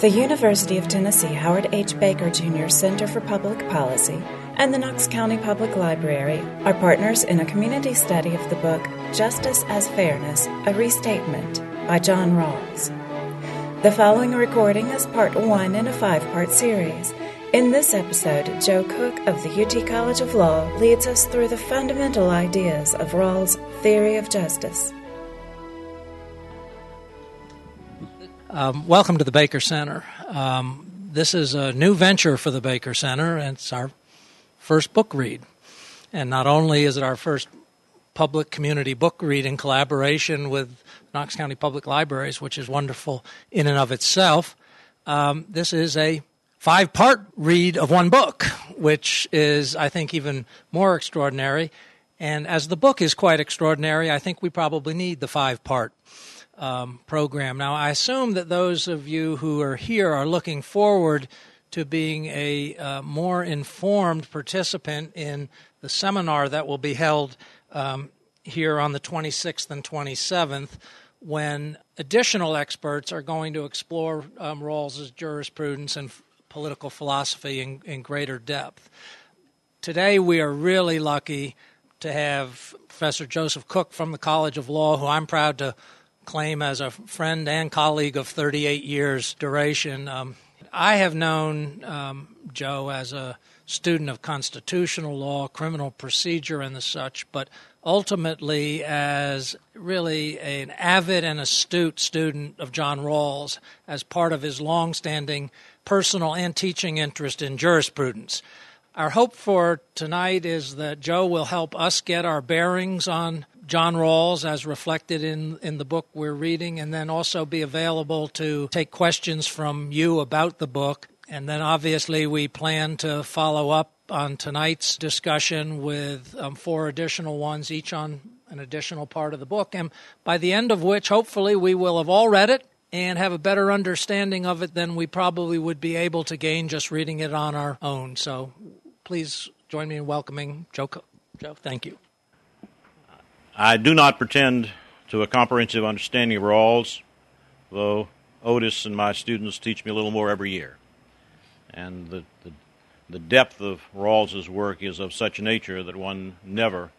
The University of Tennessee Howard H. Baker Jr. Center for Public Policy and the Knox County Public Library are partners in a community study of the book Justice as Fairness A Restatement by John Rawls. The following recording is part one in a five part series. In this episode, Joe Cook of the UT College of Law leads us through the fundamental ideas of Rawls' theory of justice. Um, welcome to the Baker Center. Um, this is a new venture for the Baker Center, and it's our first book read. And not only is it our first public community book read in collaboration with Knox County Public Libraries, which is wonderful in and of itself, um, this is a five part read of one book, which is, I think, even more extraordinary. And as the book is quite extraordinary, I think we probably need the five part um, program. Now, I assume that those of you who are here are looking forward to being a uh, more informed participant in the seminar that will be held um, here on the 26th and 27th when additional experts are going to explore um, Rawls' jurisprudence and f- political philosophy in, in greater depth. Today, we are really lucky to have Professor Joseph Cook from the College of Law, who I'm proud to claim as a friend and colleague of 38 years duration. Um, I have known um, Joe as a student of constitutional law, criminal procedure, and the such, but ultimately as really an avid and astute student of John Rawls as part of his long-standing personal and teaching interest in jurisprudence. Our hope for tonight is that Joe will help us get our bearings on John Rawls as reflected in, in the book we're reading, and then also be available to take questions from you about the book. And then obviously, we plan to follow up on tonight's discussion with um, four additional ones, each on an additional part of the book. And by the end of which, hopefully, we will have all read it and have a better understanding of it than we probably would be able to gain just reading it on our own. So please join me in welcoming Joe. Joe, thank you. I do not pretend to a comprehensive understanding of Rawls, though Otis and my students teach me a little more every year. And the, the, the depth of Rawls's work is of such nature that one never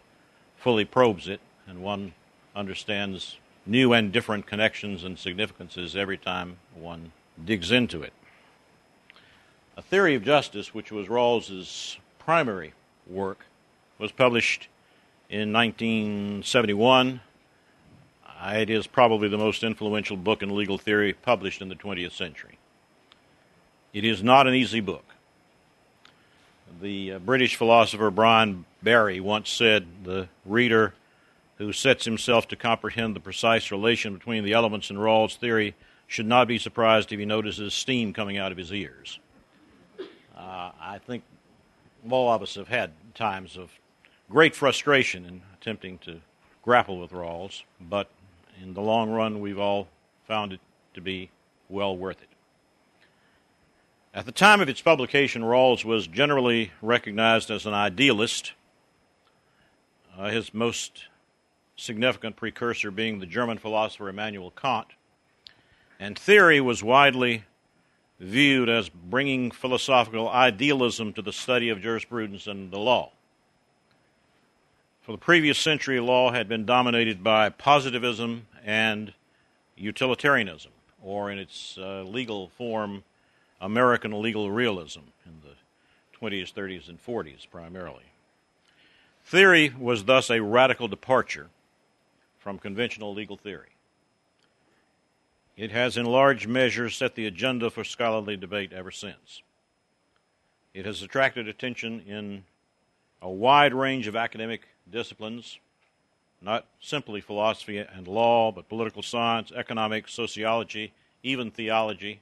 fully probes it, and one understands new and different connections and significances every time one digs into it. A Theory of Justice, which was Rawls's primary work, was published in 1971. It is probably the most influential book in legal theory published in the 20th century. It is not an easy book. The uh, British philosopher Brian Barry once said the reader who sets himself to comprehend the precise relation between the elements in Rawls' theory should not be surprised if he notices steam coming out of his ears. Uh, I think all of us have had times of great frustration in attempting to grapple with Rawls, but in the long run, we've all found it to be well worth it. At the time of its publication, Rawls was generally recognized as an idealist, uh, his most significant precursor being the German philosopher Immanuel Kant. And theory was widely viewed as bringing philosophical idealism to the study of jurisprudence and the law. For the previous century, law had been dominated by positivism and utilitarianism, or in its uh, legal form, American legal realism in the 20s, 30s, and 40s primarily. Theory was thus a radical departure from conventional legal theory. It has, in large measure, set the agenda for scholarly debate ever since. It has attracted attention in a wide range of academic disciplines, not simply philosophy and law, but political science, economics, sociology, even theology,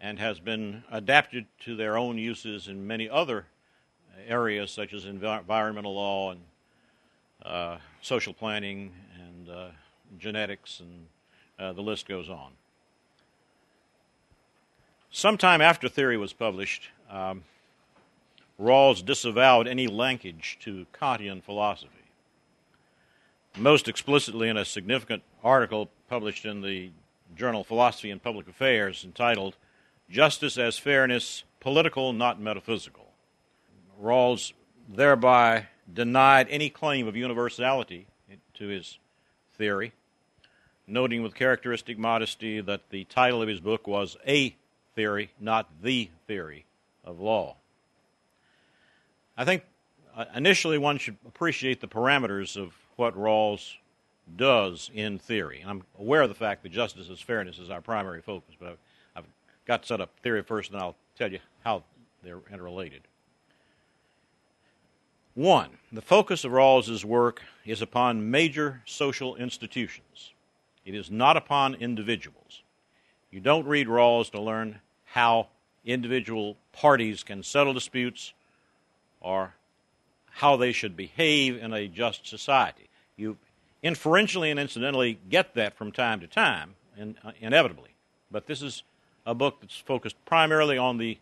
and has been adapted to their own uses in many other areas such as environmental law and uh, social planning and uh, genetics, and uh, the list goes on. Sometime after theory was published, um, Rawls disavowed any linkage to Kantian philosophy. Most explicitly, in a significant article published in the journal Philosophy and Public Affairs entitled justice as fairness, political, not metaphysical. Rawls thereby denied any claim of universality to his theory, noting with characteristic modesty that the title of his book was A Theory, not The Theory of Law. I think uh, initially one should appreciate the parameters of what Rawls does in theory. And I'm aware of the fact that justice as fairness is our primary focus, but I've, I've got to set up theory first, and I'll tell you how they're interrelated. One, the focus of Rawls's work is upon major social institutions. It is not upon individuals. You don't read Rawls to learn how individual parties can settle disputes or how they should behave in a just society. You inferentially and incidentally get that from time to time, in, uh, inevitably. But this is a book that's focused primarily on the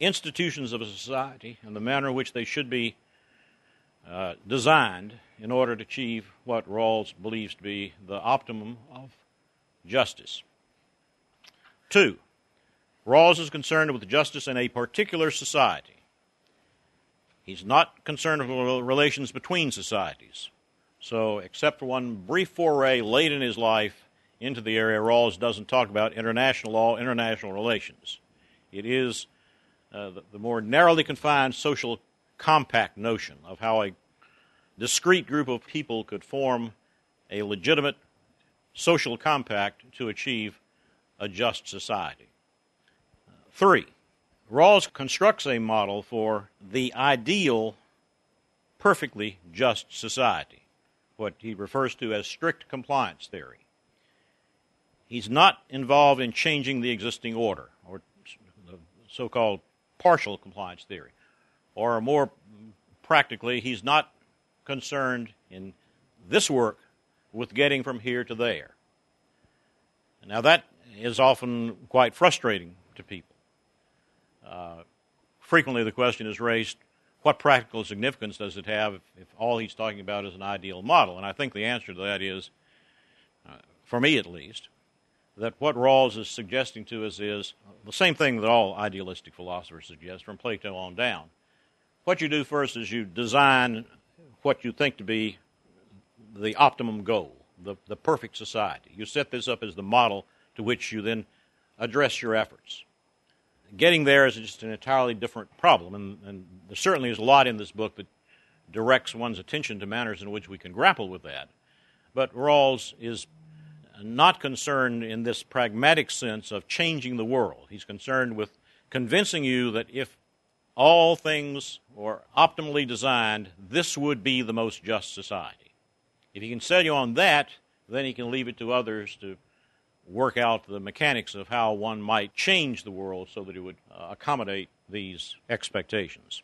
institutions of a society and the manner in which they should be uh, designed in order to achieve what Rawls believes to be the optimum of justice. Two, Rawls is concerned with justice in a particular society. He's not concerned with relations between societies. So, except for one brief foray late in his life into the area, Rawls doesn't talk about international law, international relations. It is uh, the, the more narrowly confined social compact notion of how a discrete group of people could form a legitimate social compact to achieve a just society. Three, Rawls constructs a model for the ideal, perfectly just society, what he refers to as strict compliance theory. He's not involved in changing the existing order, or the so called partial compliance theory. Or more practically, he's not concerned in this work with getting from here to there. Now, that is often quite frustrating to people. Uh, frequently, the question is raised what practical significance does it have if, if, all he's talking about is an ideal model? And I think the answer to that is, uh, for me at least, that what Rawls is suggesting to us is the same thing that all idealistic philosophers suggest, from Plato on down. What you do first is you design what you think to be the optimum goal, the, the perfect society. You set this up as the model to which you then address your efforts. Getting there is just an entirely different problem, and, and there certainly is a lot in this book that directs one's attention to manners in which we can grapple with that. But Rawls is not concerned in this pragmatic sense of changing the world. He's concerned with convincing you that if all things were optimally designed, this would be the most just society. If he can sell you on that, then he can leave it to others to work out the mechanics of how one might change the world so that it would uh, accommodate these expectations.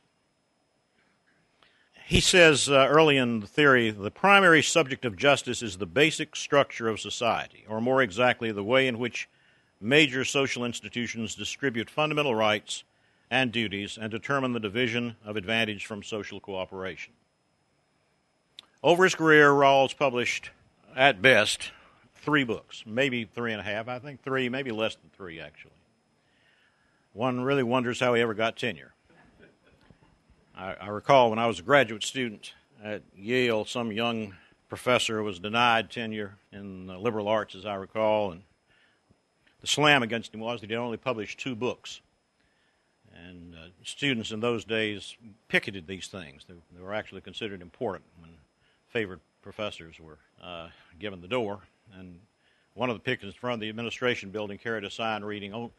He says uh, early in the theory the primary subject of justice is the basic structure of society, or more exactly, the way in which major social institutions distribute fundamental rights and duties and determine the division of advantage from social cooperation. Over his career, Rawls published, at best, three books, maybe three and a half, I think three, maybe less than three, actually. One really wonders how he ever got tenure. I, I recall when I was a graduate student at Yale, some young professor was denied tenure in the liberal arts, as I recall, and the slam against him was that he only published two books. And uh, students in those days picketed these things. They, they, were actually considered important when favored professors were uh, given the door. And one of the pickets in front of the administration building carried a sign reading, oh,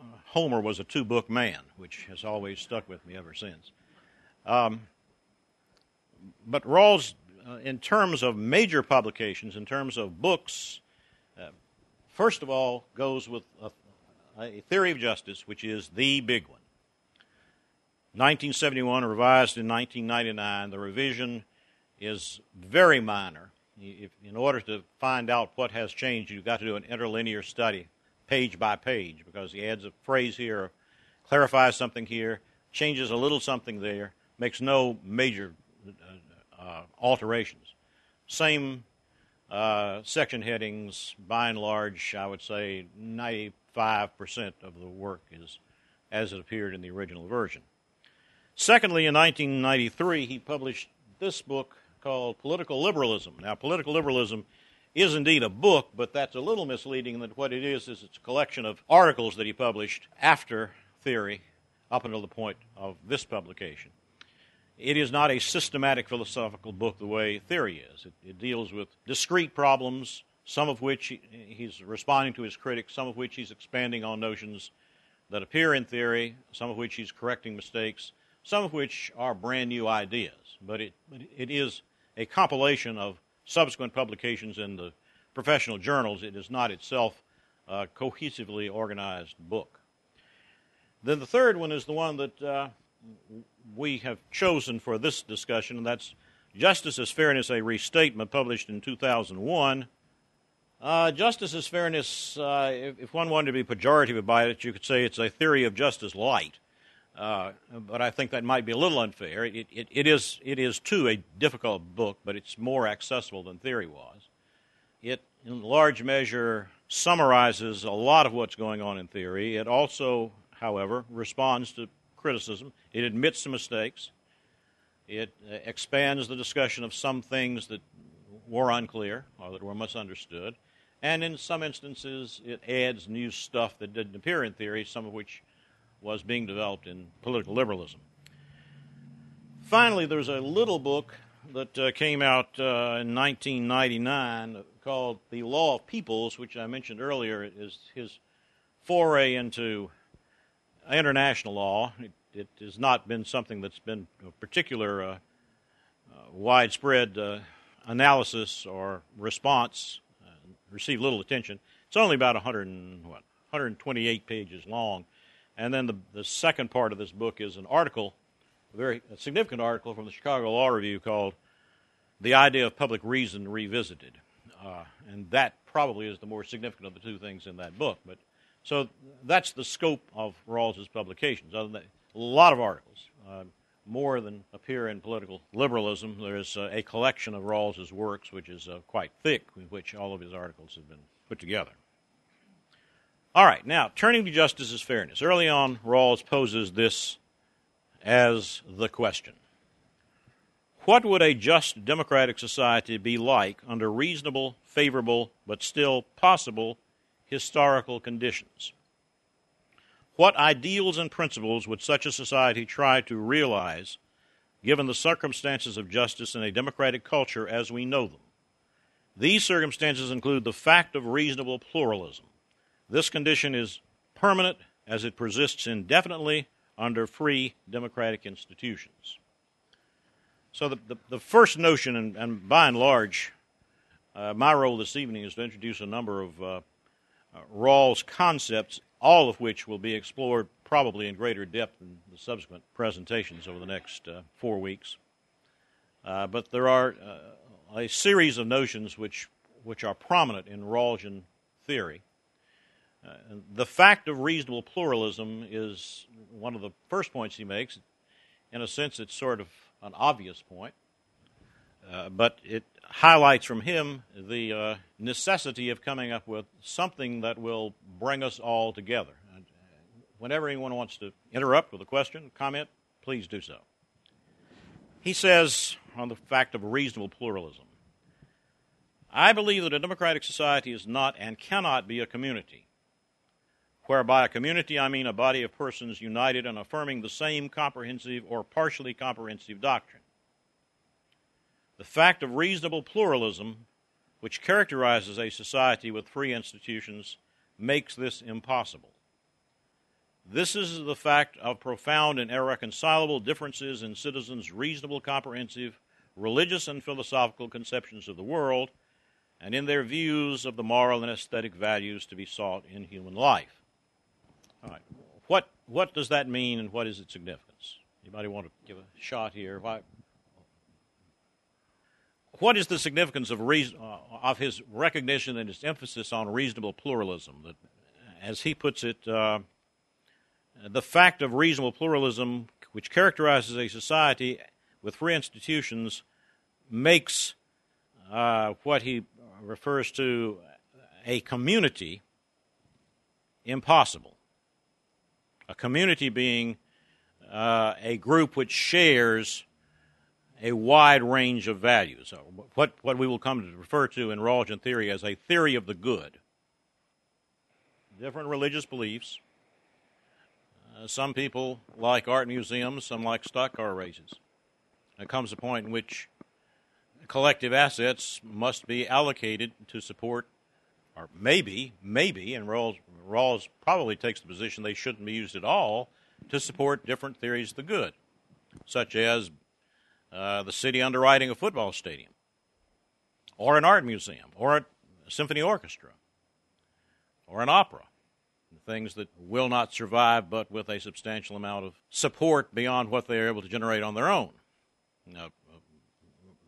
uh, Homer was a two book man, which has always stuck with me ever since. Um, but Rawls, uh, in terms of major publications, in terms of books, uh, first of all, goes with a, a, theory of justice, which is the big one. 1971, revised in 1999. The revision is very minor. If, in order to find out what has changed, you've got to do an interlinear study, page by page, because he adds a phrase here, clarifies something here, changes a little something there, makes no major uh, uh, alterations. Same uh, section headings, by and large, I would say 95% 5% of the work is as it appeared in the original version. Secondly, in 1993, he published this book called Political Liberalism. Now, Political Liberalism is indeed a book, but that's a little misleading that what it is is it's a collection of articles that he published after theory up until the point of this publication. It is not a systematic philosophical book the way theory is. It, it deals with discrete problems, some of which he, he's responding to his critics, some of which he's expanding on notions that appear in theory, some of which he's correcting mistakes, some of which are brand new ideas. But it, it is a compilation of subsequent publications in the professional journals. It is not itself a cohesively organized book. Then the third one is the one that uh, we have chosen for this discussion, and that's Justice as Fairness, a Restatement, published in 2001. Uh, justice as fairness, uh, if, if, one wanted to be pejorative about it, you could say it's a theory of justice light. Uh, but I think that might be a little unfair. It, it, it, is, it is, too, a difficult book, but it's more accessible than theory was. It, in large measure, summarizes a lot of what's going on in theory. It also, however, responds to criticism. It admits the mistakes. It uh, expands the discussion of some things that were unclear or that were misunderstood. And in some instances, it adds new stuff that didn't appear in theory, some of which was being developed in political liberalism. Finally, there's a little book that uh, came out uh, in 1999 called The Law of Peoples, which I mentioned earlier is his foray into international law. It, it has not been something that's been a particular uh, uh widespread uh, analysis or response, uh, received little attention. It's only about 100 and, what, 128 pages long. And then the, the second part of this book is an article, a very a significant article from the Chicago Law Review called The Idea of Public Reason Revisited. Uh, and that probably is the more significant of the two things in that book. But so that's the scope of Rawls's publications. Other than a lot of articles, uh, more than appear in political liberalism. There's uh, a collection of Rawls's works, which is uh, quite thick, in which all of his articles have been put together. All right, now turning to justice as fairness. Early on, Rawls poses this as the question What would a just democratic society be like under reasonable, favorable, but still possible historical conditions? What ideals and principles would such a society try to realize given the circumstances of justice in a democratic culture as we know them? These circumstances include the fact of reasonable pluralism. This condition is permanent as it persists indefinitely under free democratic institutions. So, the, the, the first notion, and, and, by and large, uh, my role this evening is to introduce a number of uh, uh, Rawls concepts all of which will be explored probably in greater depth in the subsequent presentations over the next uh, four weeks. Uh, but there are uh, a series of notions which, which are prominent in Rawlsian theory. Uh, the fact of reasonable pluralism is one of the first points he makes. In a sense, it's sort of an obvious point, uh, but it highlights from him the uh, necessity of coming up with something that will bring us all together. And whenever anyone wants to interrupt with a question, comment, please do so. He says on the fact of reasonable pluralism I believe that a democratic society is not and cannot be a community. Whereby a community, I mean a body of persons united in affirming the same comprehensive or partially comprehensive doctrine. The fact of reasonable pluralism, which characterizes a society with free institutions, makes this impossible. This is the fact of profound and irreconcilable differences in citizens' reasonable, comprehensive, religious, and philosophical conceptions of the world, and in their views of the moral and aesthetic values to be sought in human life. All right. What, what does that mean, and what is its significance? Anybody want to give a shot here? Why, what is the significance of, reason, uh, of his recognition and his emphasis on reasonable pluralism? That, as he puts it, uh, the fact of reasonable pluralism, which characterizes a society with free institutions, makes uh, what he refers to a community impossible. A community being uh, a group which shares a wide range of values. What, what we will come to refer to in Rawlsian theory as a theory of the good. Different religious beliefs. Uh, some people like art museums, some like stock car races. There comes a point in which collective assets must be allocated to support, or maybe, maybe, and Rawls, Rawls probably takes the position they shouldn't be used at all to support different theories of the good, such as uh, the city underwriting a football stadium, or an art museum, or a symphony orchestra, or an opera. Things that will not survive but with a substantial amount of support beyond what they are able to generate on their own. Now,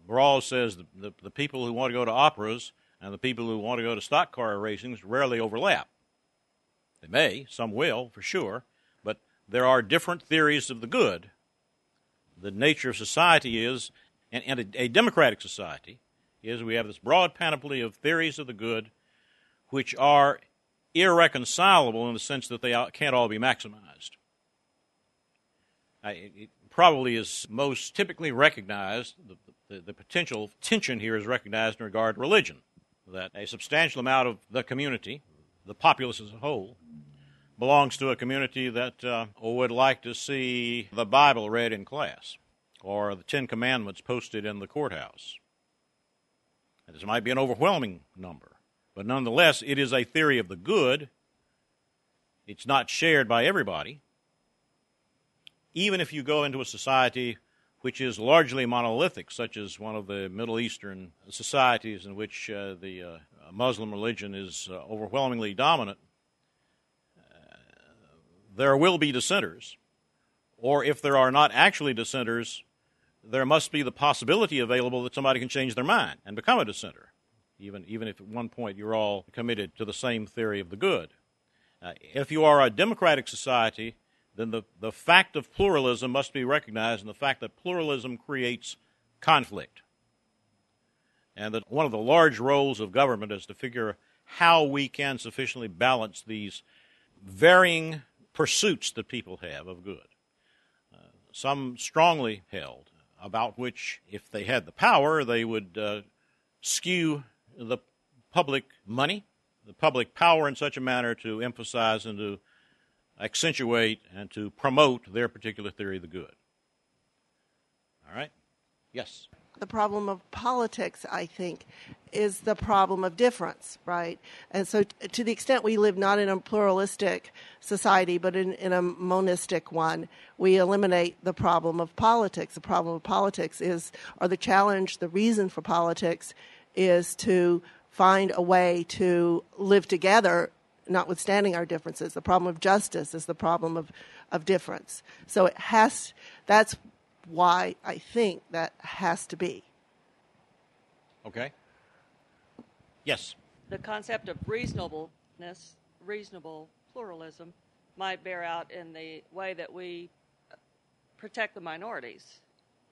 Rawls says the, the, the people who want to go to operas and the people who want to go to stock car racings rarely overlap. They may, some will, for sure, but there are different theories of the good the nature of society is, and, and a, a democratic society, is we have this broad panoply of theories of the good which are irreconcilable in the sense that they can't all be maximized. it probably is most typically recognized, the, the, the, potential tension here is recognized in regard to religion, that a substantial amount of the community, the populace as a whole, belongs to a community that uh, would like to see the Bible read in class or the Ten Commandments posted in the courthouse. This might be an overwhelming number, but nonetheless, it is a theory of the good. It's not shared by everybody. Even if you go into a society which is largely monolithic, such as one of the Middle Eastern societies in which uh, the uh, Muslim religion is uh, overwhelmingly dominant, there will be dissenters. Or if there are not actually dissenters, there must be the possibility available that somebody can change their mind and become a dissenter, even, even if at one point you're all committed to the same theory of the good. Uh, if you are a democratic society, then the, the fact of pluralism must be recognized, and the fact that pluralism creates conflict. And that one of the large roles of government is to figure how we can sufficiently balance these varying pursuits that people have of good. Uh, some strongly held, about which, if they had the power, they would uh, skew the public money, the public power in such a manner to emphasize and to accentuate and to promote their particular theory of the good. All right? Yes the problem of politics, I think, is the problem of difference, right? And so, t- to the extent we live not in a pluralistic society, but in, in a monistic one, we eliminate the problem of politics. The problem of politics is, or the challenge, the reason for politics is to find a way to live together notwithstanding our differences. The problem of justice is the problem of, of difference. So it has, that's why I think that has to be. Okay. Yes. The concept of reasonableness, reasonable pluralism, might bear out in the way that we protect the minorities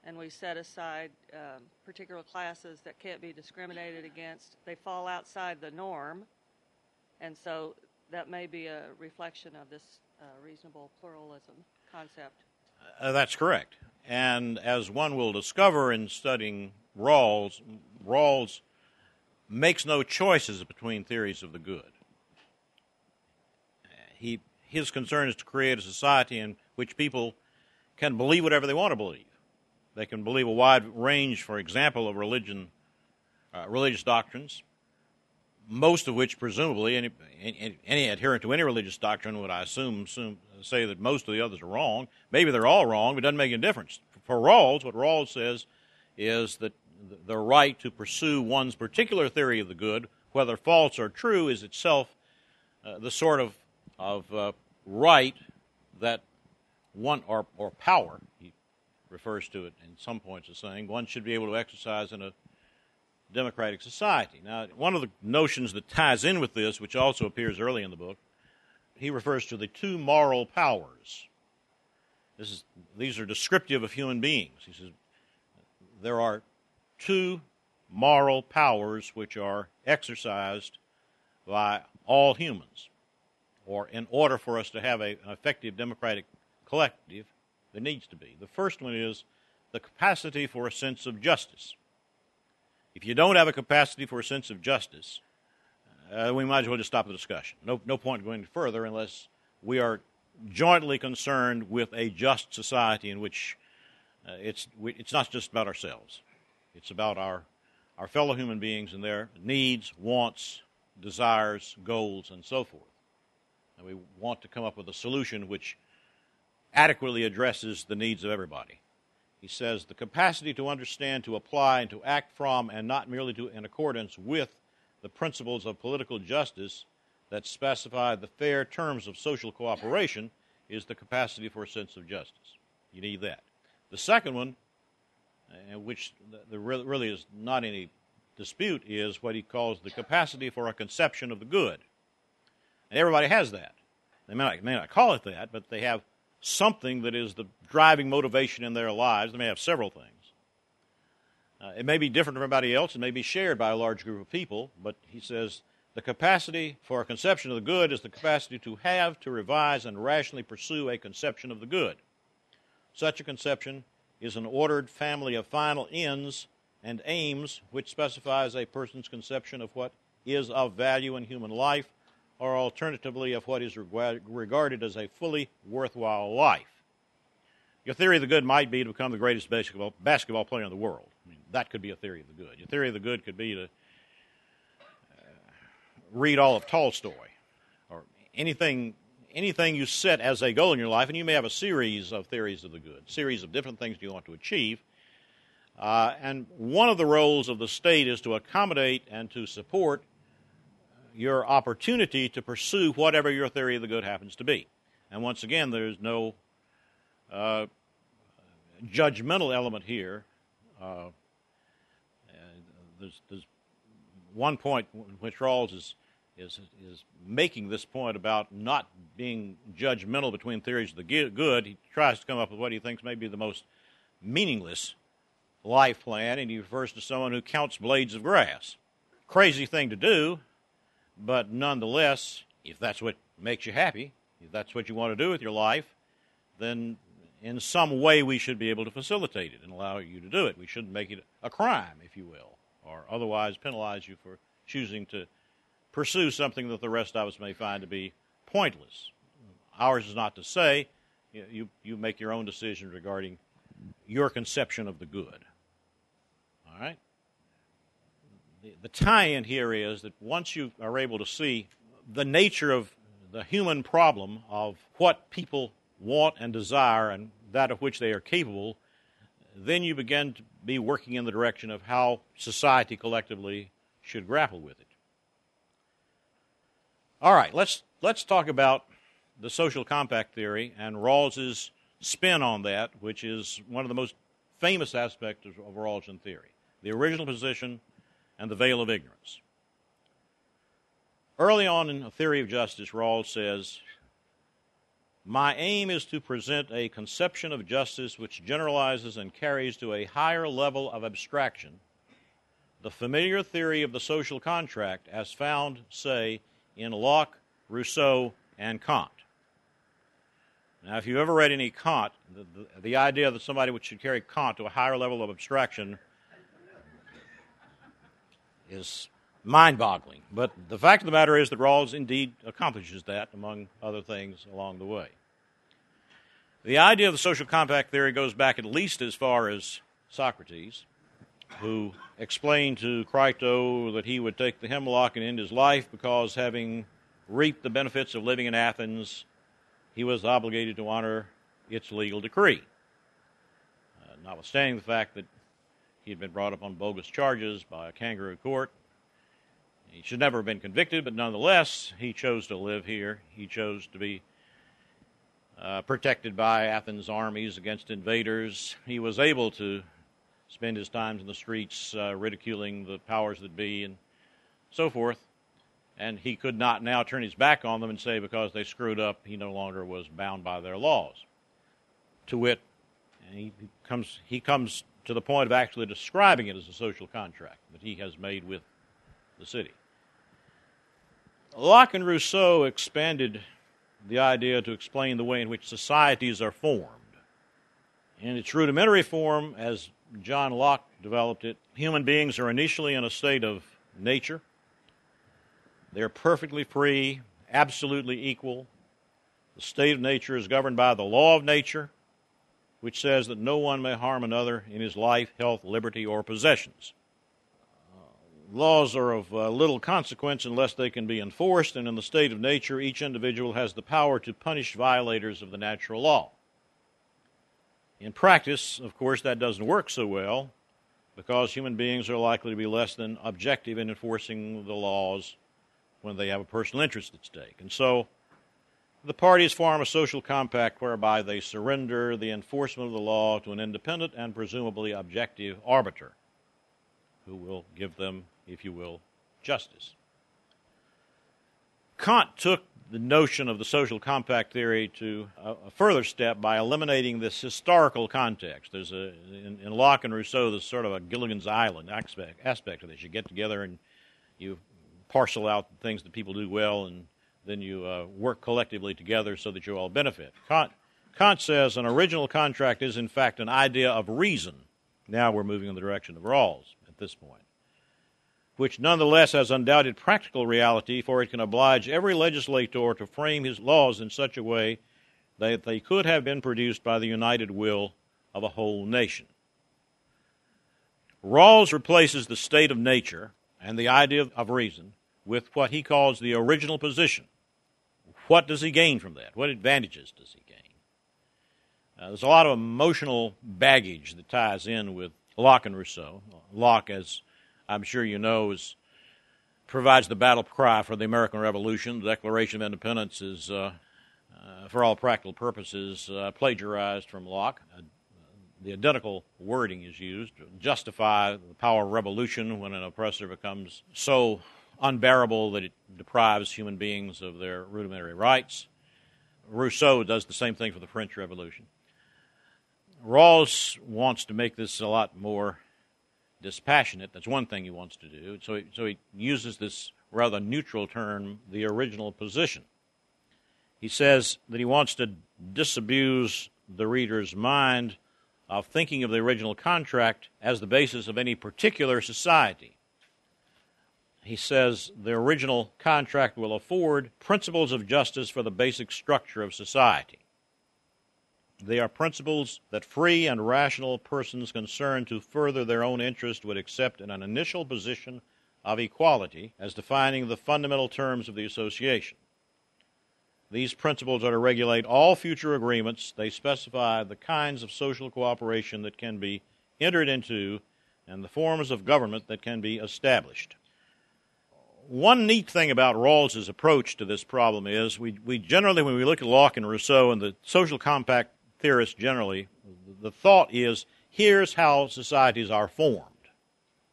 and we set aside um, particular classes that can't be discriminated against. They fall outside the norm, and so that may be a reflection of this uh, reasonable pluralism concept. Uh, that's correct. And as one will discover in studying Rawls, Rawls makes no choices between theories of the good. He, his concern is to create a society in which people can believe whatever they want to believe. They can believe a wide range, for example, of religion, uh, religious doctrines, most of which, presumably, any, any, any, adherent to any religious doctrine would, I assume, assume, say that most of the others are wrong. Maybe they're all wrong, but it doesn't make any difference. For Rawls, what Rawls says is that the right to pursue one's particular theory of the good, whether false or true, is itself uh, the sort of, of uh, right that one, or, or power, he refers to it in some points as saying, one should be able to exercise in a democratic society. Now, one of the notions that ties in with this, which also appears early in the book, he refers to the two moral powers. Is, these are descriptive of human beings. He says there are two moral powers which are exercised by all humans. or in order for us to have a, an effective democratic collective, there needs to be. The first one is the capacity for a sense of justice. If you don't have a capacity for a sense of justice, uh, we might as well just stop the discussion. No, no point going further unless we are jointly concerned with a just society in which uh, it's, we, it's not just about ourselves. It's about our, our fellow human beings and their needs, wants, desires, goals, and so forth. And we want to come up with a solution which adequately addresses the needs of everybody. He says the capacity to understand, to apply, and to act from, and not merely to in accordance with the principles of political justice that specify the fair terms of social cooperation is the capacity for a sense of justice. You need that. The second one, uh, which there really is not any dispute, is what he calls the capacity for a conception of the good. And everybody has that. They may not, may not call it that, but they have something that is the driving motivation in their lives. They may have several things. Uh, it may be different from everybody else. It may be shared by a large group of people, but he says the capacity for a conception of the good is the capacity to have, to revise, and rationally pursue a conception of the good. Such a conception is an ordered family of final ends and aims which specifies a person's conception of what is of value in human life or alternatively of what is regarded as a fully worthwhile life. Your theory of the good might be to become the greatest basketball, basketball player in the world. That could be a theory of the good. Your theory of the good could be to uh, read all of Tolstoy or anything anything you set as a goal in your life, and you may have a series of theories of the good, series of different things you want to achieve. Uh, and one of the roles of the state is to accommodate and to support your opportunity to pursue whatever your theory of the good happens to be. And once again, there's no uh, judgmental element here. Uh, there's, there's, one point which Rawls is, is, is making this point about not being judgmental between theories of the good. He tries to come up with what he thinks may be the most meaningless life plan, and he refers to someone who counts blades of grass. Crazy thing to do, but nonetheless, if that's what makes you happy, if that's what you want to do with your life, then in some way we should be able to facilitate it and allow you to do it. We shouldn't make it a crime, if you will, or otherwise penalize you for choosing to pursue something that the rest of us may find to be pointless. Ours is not to say, you, you make your own decision regarding your conception of the good. All right? the, the tie in here is that once you are able to see the nature of the human problem of what people want and desire and that of which they are capable, then you begin to be working in the direction of how society collectively should grapple with it. All right, let's let's talk about the social compact theory and Rawls's spin on that, which is one of the most famous aspects of, of Rawlsian theory. The original position and the veil of ignorance. Early on in A Theory of Justice, Rawls says, My aim is to present a conception of justice which generalizes and carries to a higher level of abstraction the familiar theory of the social contract as found, say, in Locke, Rousseau, and Kant. Now, if you've ever read any Kant, the, the, the idea that somebody should carry Kant to a higher level of abstraction is mind boggling. But the fact of the matter is that Rawls indeed accomplishes that, among other things, along the way. The idea of the social compact theory goes back at least as far as Socrates, who explained to Crito that he would take the hemlock and end his life because, having reaped the benefits of living in Athens, he was obligated to honor its legal decree. Uh, notwithstanding the fact that he had been brought up on bogus charges by a kangaroo court. He should never have been convicted, but nonetheless, he chose to live here. He chose to be uh, protected by Athens' armies against invaders. He was able to spend his time in the streets uh, ridiculing the powers that be and so forth. And he could not now turn his back on them and say because they screwed up, he no longer was bound by their laws. To wit, he comes, he comes to the point of actually describing it as a social contract that he has made with the city. Locke and Rousseau expanded the idea to explain the way in which societies are formed. In its rudimentary form, as John Locke developed it, human beings are initially in a state of nature. They're perfectly free, absolutely equal. The state of nature is governed by the law of nature, which says that no one may harm another in his life, health, liberty, or possessions. Laws are of uh, little consequence unless they can be enforced, and in the state of nature, each individual has the power to punish violators of the natural law. In practice, of course, that doesn't work so well because human beings are likely to be less than objective in enforcing the laws when they have a personal interest at stake. And so the parties form a social compact whereby they surrender the enforcement of the law to an independent and presumably objective arbiter who will give them, if you will, justice. Kant took the notion of the social compact theory to a, further step by eliminating this historical context. There's a in, in, Locke and Rousseau, there's sort of a Gilligan's Island aspect, aspect of this. You get together and you parcel out things that people do well, and then you uh, work collectively together so that you all benefit. Kant, Kant says an original contract is in fact an idea of reason. Now we're moving in the direction of Rawls at this point which nonetheless has undoubted practical reality, for it can oblige every legislator to frame his laws in such a way that they could have been produced by the united will of a whole nation. Rawls replaces the state of nature and the idea of reason with what he calls the original position. What does he gain from that? What advantages does he gain? Uh, there's a lot of emotional baggage that ties in with Locke and Rousseau. Locke, as I'm sure you know, is, provides the battle cry for the American Revolution. The Declaration of Independence is, uh, uh, for all practical purposes, uh, plagiarized from Locke. Uh, the identical wording is used to justify the power of revolution when an oppressor becomes so unbearable that it deprives human beings of their rudimentary rights. Rousseau does the same thing for the French Revolution. Rawls wants to make this a lot more dispassionate. That's one thing he wants to do. So he, so he uses this rather neutral term, the original position. He says that he wants to disabuse the reader's mind of thinking of the original contract as the basis of any particular society. He says the original contract will afford principles of justice for the basic structure of society. They are principles that free and rational persons concerned to further their own interest would accept in an initial position of equality as defining the fundamental terms of the association. These principles are to regulate all future agreements. They specify the kinds of social cooperation that can be entered into and the forms of government that can be established. One neat thing about Rawls's approach to this problem is we, we generally, when we look at Locke and Rousseau and the social compact theorists generally, the thought is here's how societies are formed.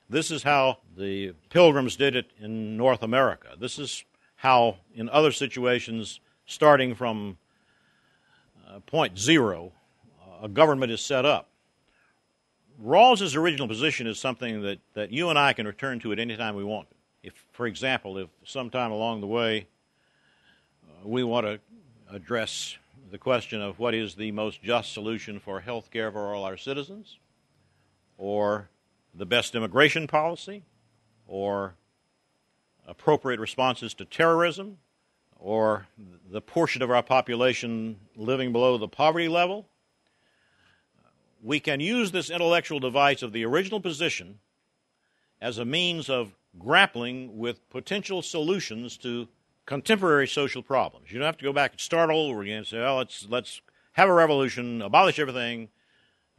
This is how the pilgrims did it in North America. This is how, in other situations, starting from uh, point zero, uh, a government is set up. Rawls's original position is something that, that you and I can return to at any time we want. If, for example, if sometime along the way uh, we want to address the question of what is the most just solution for health care for all our citizens, or the best immigration policy, or appropriate responses to terrorism, or the portion of our population living below the poverty level. We can use this intellectual device of the original position as a means of grappling with potential solutions to contemporary social problems. You don't have to go back and start all over again and say, oh, let's, let's have a revolution, abolish everything,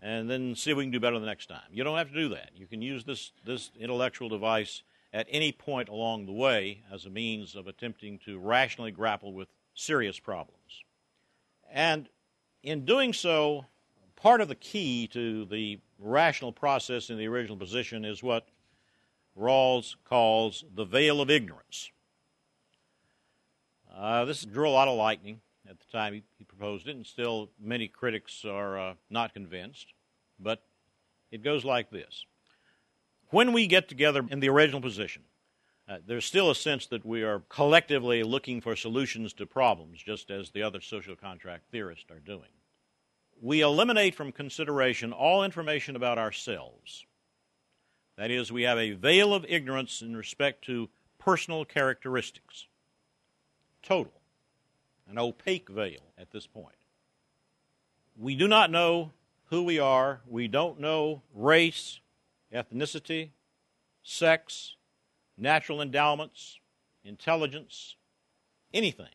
and then see if we can do better the next time. You don't have to do that. You can use this, this intellectual device at any point along the way as a means of attempting to rationally grapple with serious problems. And in doing so, part of the key to the rational process in the original position is what Rawls calls the veil of ignorance. Uh, this drew a lot of lightning at the time he, he proposed it, and still many critics are uh, not convinced. But it goes like this When we get together in the original position Uh, there's still a sense that we are collectively looking for solutions to problems, just as the other social contract theorists are doing. We eliminate from consideration all information about ourselves. That is, we have a veil of ignorance in respect to personal characteristics. Total. An opaque veil at this point. We do not know who we are. We don't know race, ethnicity, sex, natural endowments, intelligence, anything.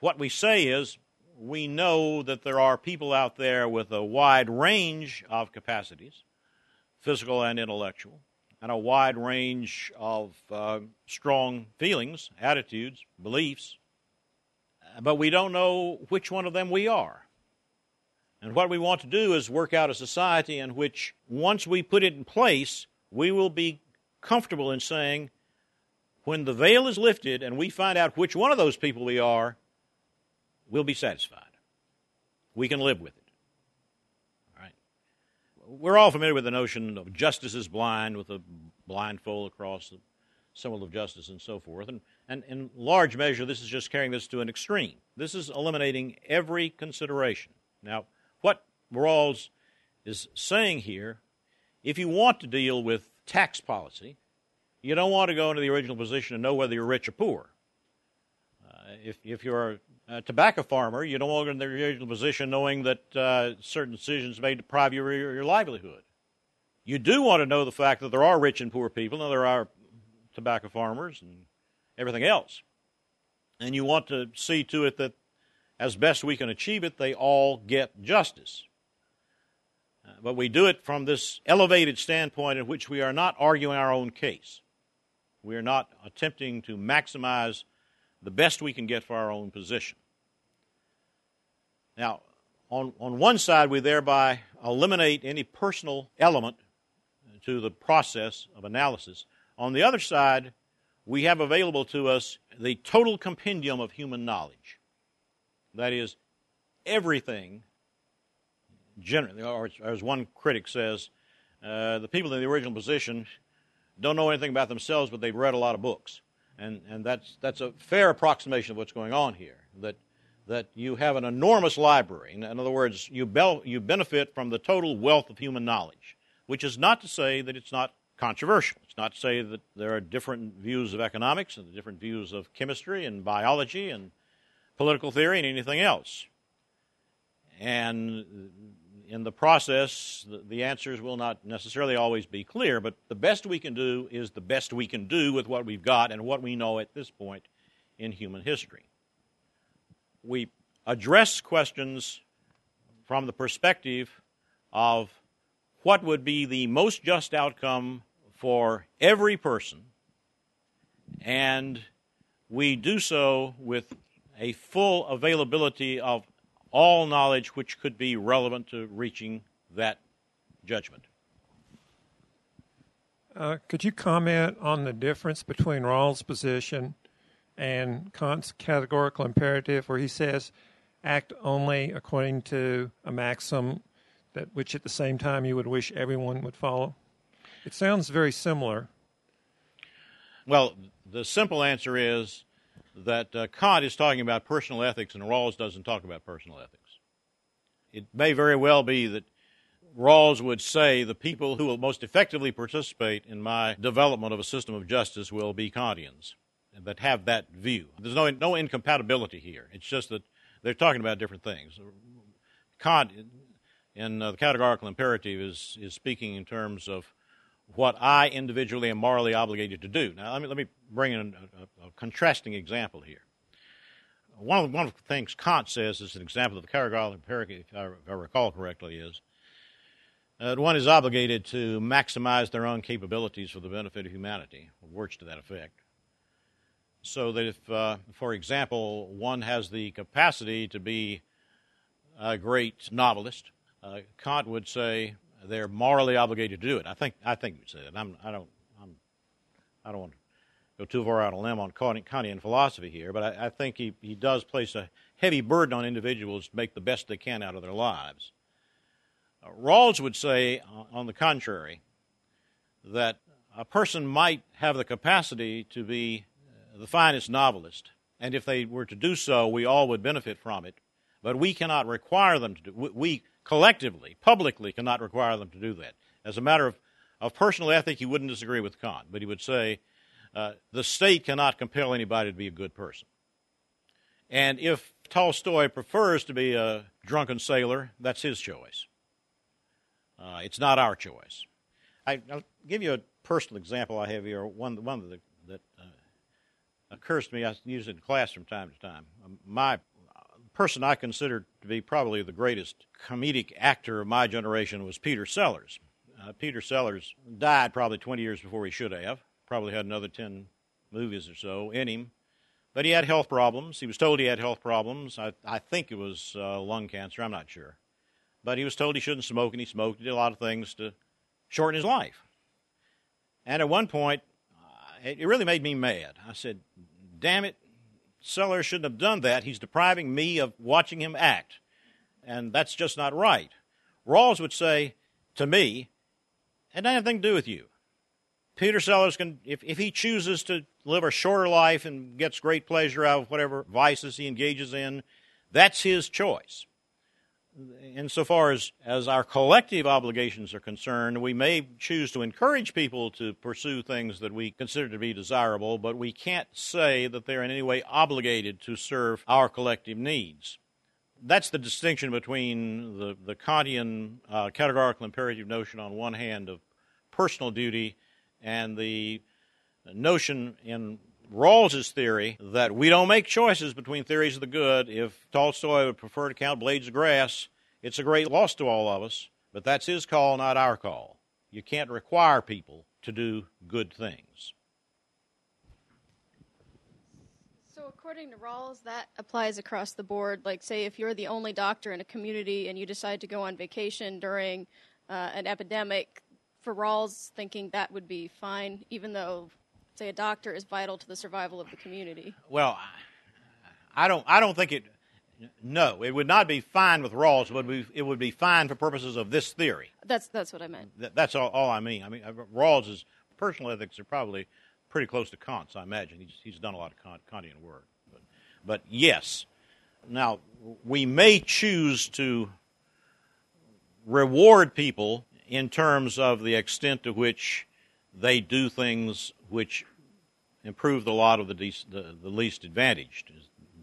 What we say is we know that there are people out there with a wide range of capacities, physical and intellectual, and a wide range of uh, strong feelings, attitudes, beliefs, but we don't know which one of them we are. And what we want to do is work out a society in which, once we put it in place, we will be comfortable in saying, when the veil is lifted and we find out which one of those people we are, we'll be satisfied. We can live with it. We're all familiar with the notion of justice is blind, with a blindfold across the symbol of justice and so forth. And, and in large measure, this is just carrying this to an extreme. This is eliminating every consideration. Now, what Rawls is saying here, if you want to deal with tax policy, you don't want to go into the original position and know whether you're rich or poor. Uh, if, if you're tobacco farmer, you don't want to go into the original position knowing that uh, certain decisions may deprive you of your, your livelihood. You do want to know the fact that there are rich and poor people, and there are tobacco farmers and everything else. And you want to see to it that, as best we can achieve it, they all get justice. Uh, but we do it from this elevated standpoint in which we are not arguing our own case. We are not attempting to maximize the best we can get for our own position. Now, on, on one side, we thereby eliminate any personal element to the process of analysis. On the other side, we have available to us the total compendium of human knowledge. That is, everything, generally, or as one critic says, uh, the people in the original position don't know anything about themselves, but they've read a lot of books. And, and that's, that's a fair approximation of what's going on here. That, that you have an enormous library. In other words, you, you benefit from the total wealth of human knowledge, which is not to say that it's not controversial. It's not to say that there are different views of economics and different views of chemistry and biology and political theory and anything else. And in the process, the, answers will not necessarily always be clear, but the best we can do is the best we can do with what we've got and what we know at this point in human history. We address questions from the perspective of what would be the most just outcome for every person, and we do so with a full availability of all knowledge which could be relevant to reaching that judgment. Uh, could you comment on the difference between Rawls' position and Kant's categorical imperative, where he says, act only according to a maxim that which at the same time you would wish everyone would follow? It sounds very similar. Well, the simple answer is that uh, Kant is talking about personal ethics and Rawls doesn't talk about personal ethics. It may very well be that Rawls would say the people who will most effectively participate in my development of a system of justice will be Kantians that have that view. There's no, no incompatibility here. It's just that they're talking about different things. Kant, in uh, the categorical imperative, is, is speaking in terms of what I individually am morally obligated to do. Now, let me, let me bring in a, a, a contrasting example here. One of, one of the things Kant says as an example of the categorical imperative, if I, if I recall correctly, is that one is obligated to maximize their own capabilities for the benefit of humanity, words to that effect. So that if, uh, for example, one has the capacity to be a great novelist, uh, Kant would say, they're morally obligated to do it. I think I think you said. I'm I don't I'm I don't want to go too far out on a limb on Kantian philosophy here, but I, I think he, he does place a heavy burden on individuals to make the best they can out of their lives. Uh, Rawls would say, uh, on the contrary, that a person might have the capacity to be the finest novelist, and if they were to do so, we all would benefit from it. But we cannot require them to do. We collectively, publicly, cannot require them to do that. As a matter of, of personal ethic, he wouldn't disagree with Kant, but he would say uh, the state cannot compel anybody to be a good person. And if Tolstoy prefers to be a drunken sailor, that's his choice. Uh, it's not our choice. I, will give you a personal example I have here, one, one that, uh, occurs to me. I use it in class from time to time. Um, my person I consider to be probably the greatest comedic actor of my generation was Peter Sellers. Uh, Peter Sellers died probably 20 years before he should have. Probably had another 10 movies or so in him. But he had health problems. He was told he had health problems. I, I think it was uh, lung cancer. I'm not sure. But he was told he shouldn't smoke, and he smoked. He did a lot of things to shorten his life. And at one point, uh, it really made me mad. I said, damn it, Sellers shouldn't have done that. He's depriving me of watching him act. And that's just not right. Rawls would say to me, it had nothing to do with you. Peter Sellers can, if, if he chooses to live a shorter life and gets great pleasure out of whatever vices he engages in, that's his choice insofar as, as our collective obligations are concerned, we may choose to encourage people to pursue things that we consider to be desirable, but we can't say that they're in any way obligated to serve our collective needs. That's the distinction between the, the Kantian uh, categorical imperative notion on one hand of personal duty and the notion in Rawls's theory that we don't make choices between theories of the good. If Tolstoy would prefer to count blades of grass, it's a great loss to all of us, but that's his call, not our call. You can't require people to do good things. So, according to Rawls, that applies across the board. Like, say, if you're the only doctor in a community and you decide to go on vacation during uh, an epidemic, for Rawls, thinking that would be fine, even though say a doctor is vital to the survival of the community? Well, I don't I don't think it no, it would not be fine with Rawls, but it would be fine for purposes of this theory. That's that's what I meant. that's all, all, I mean. I mean, uh, Rawls's personal ethics are probably pretty close to Kant's. I imagine he's he's done a lot of Kantian work. But, but yes, now we may choose to reward people in terms of the extent to which they do things which improve the lot of the, de- the, the, least advantaged,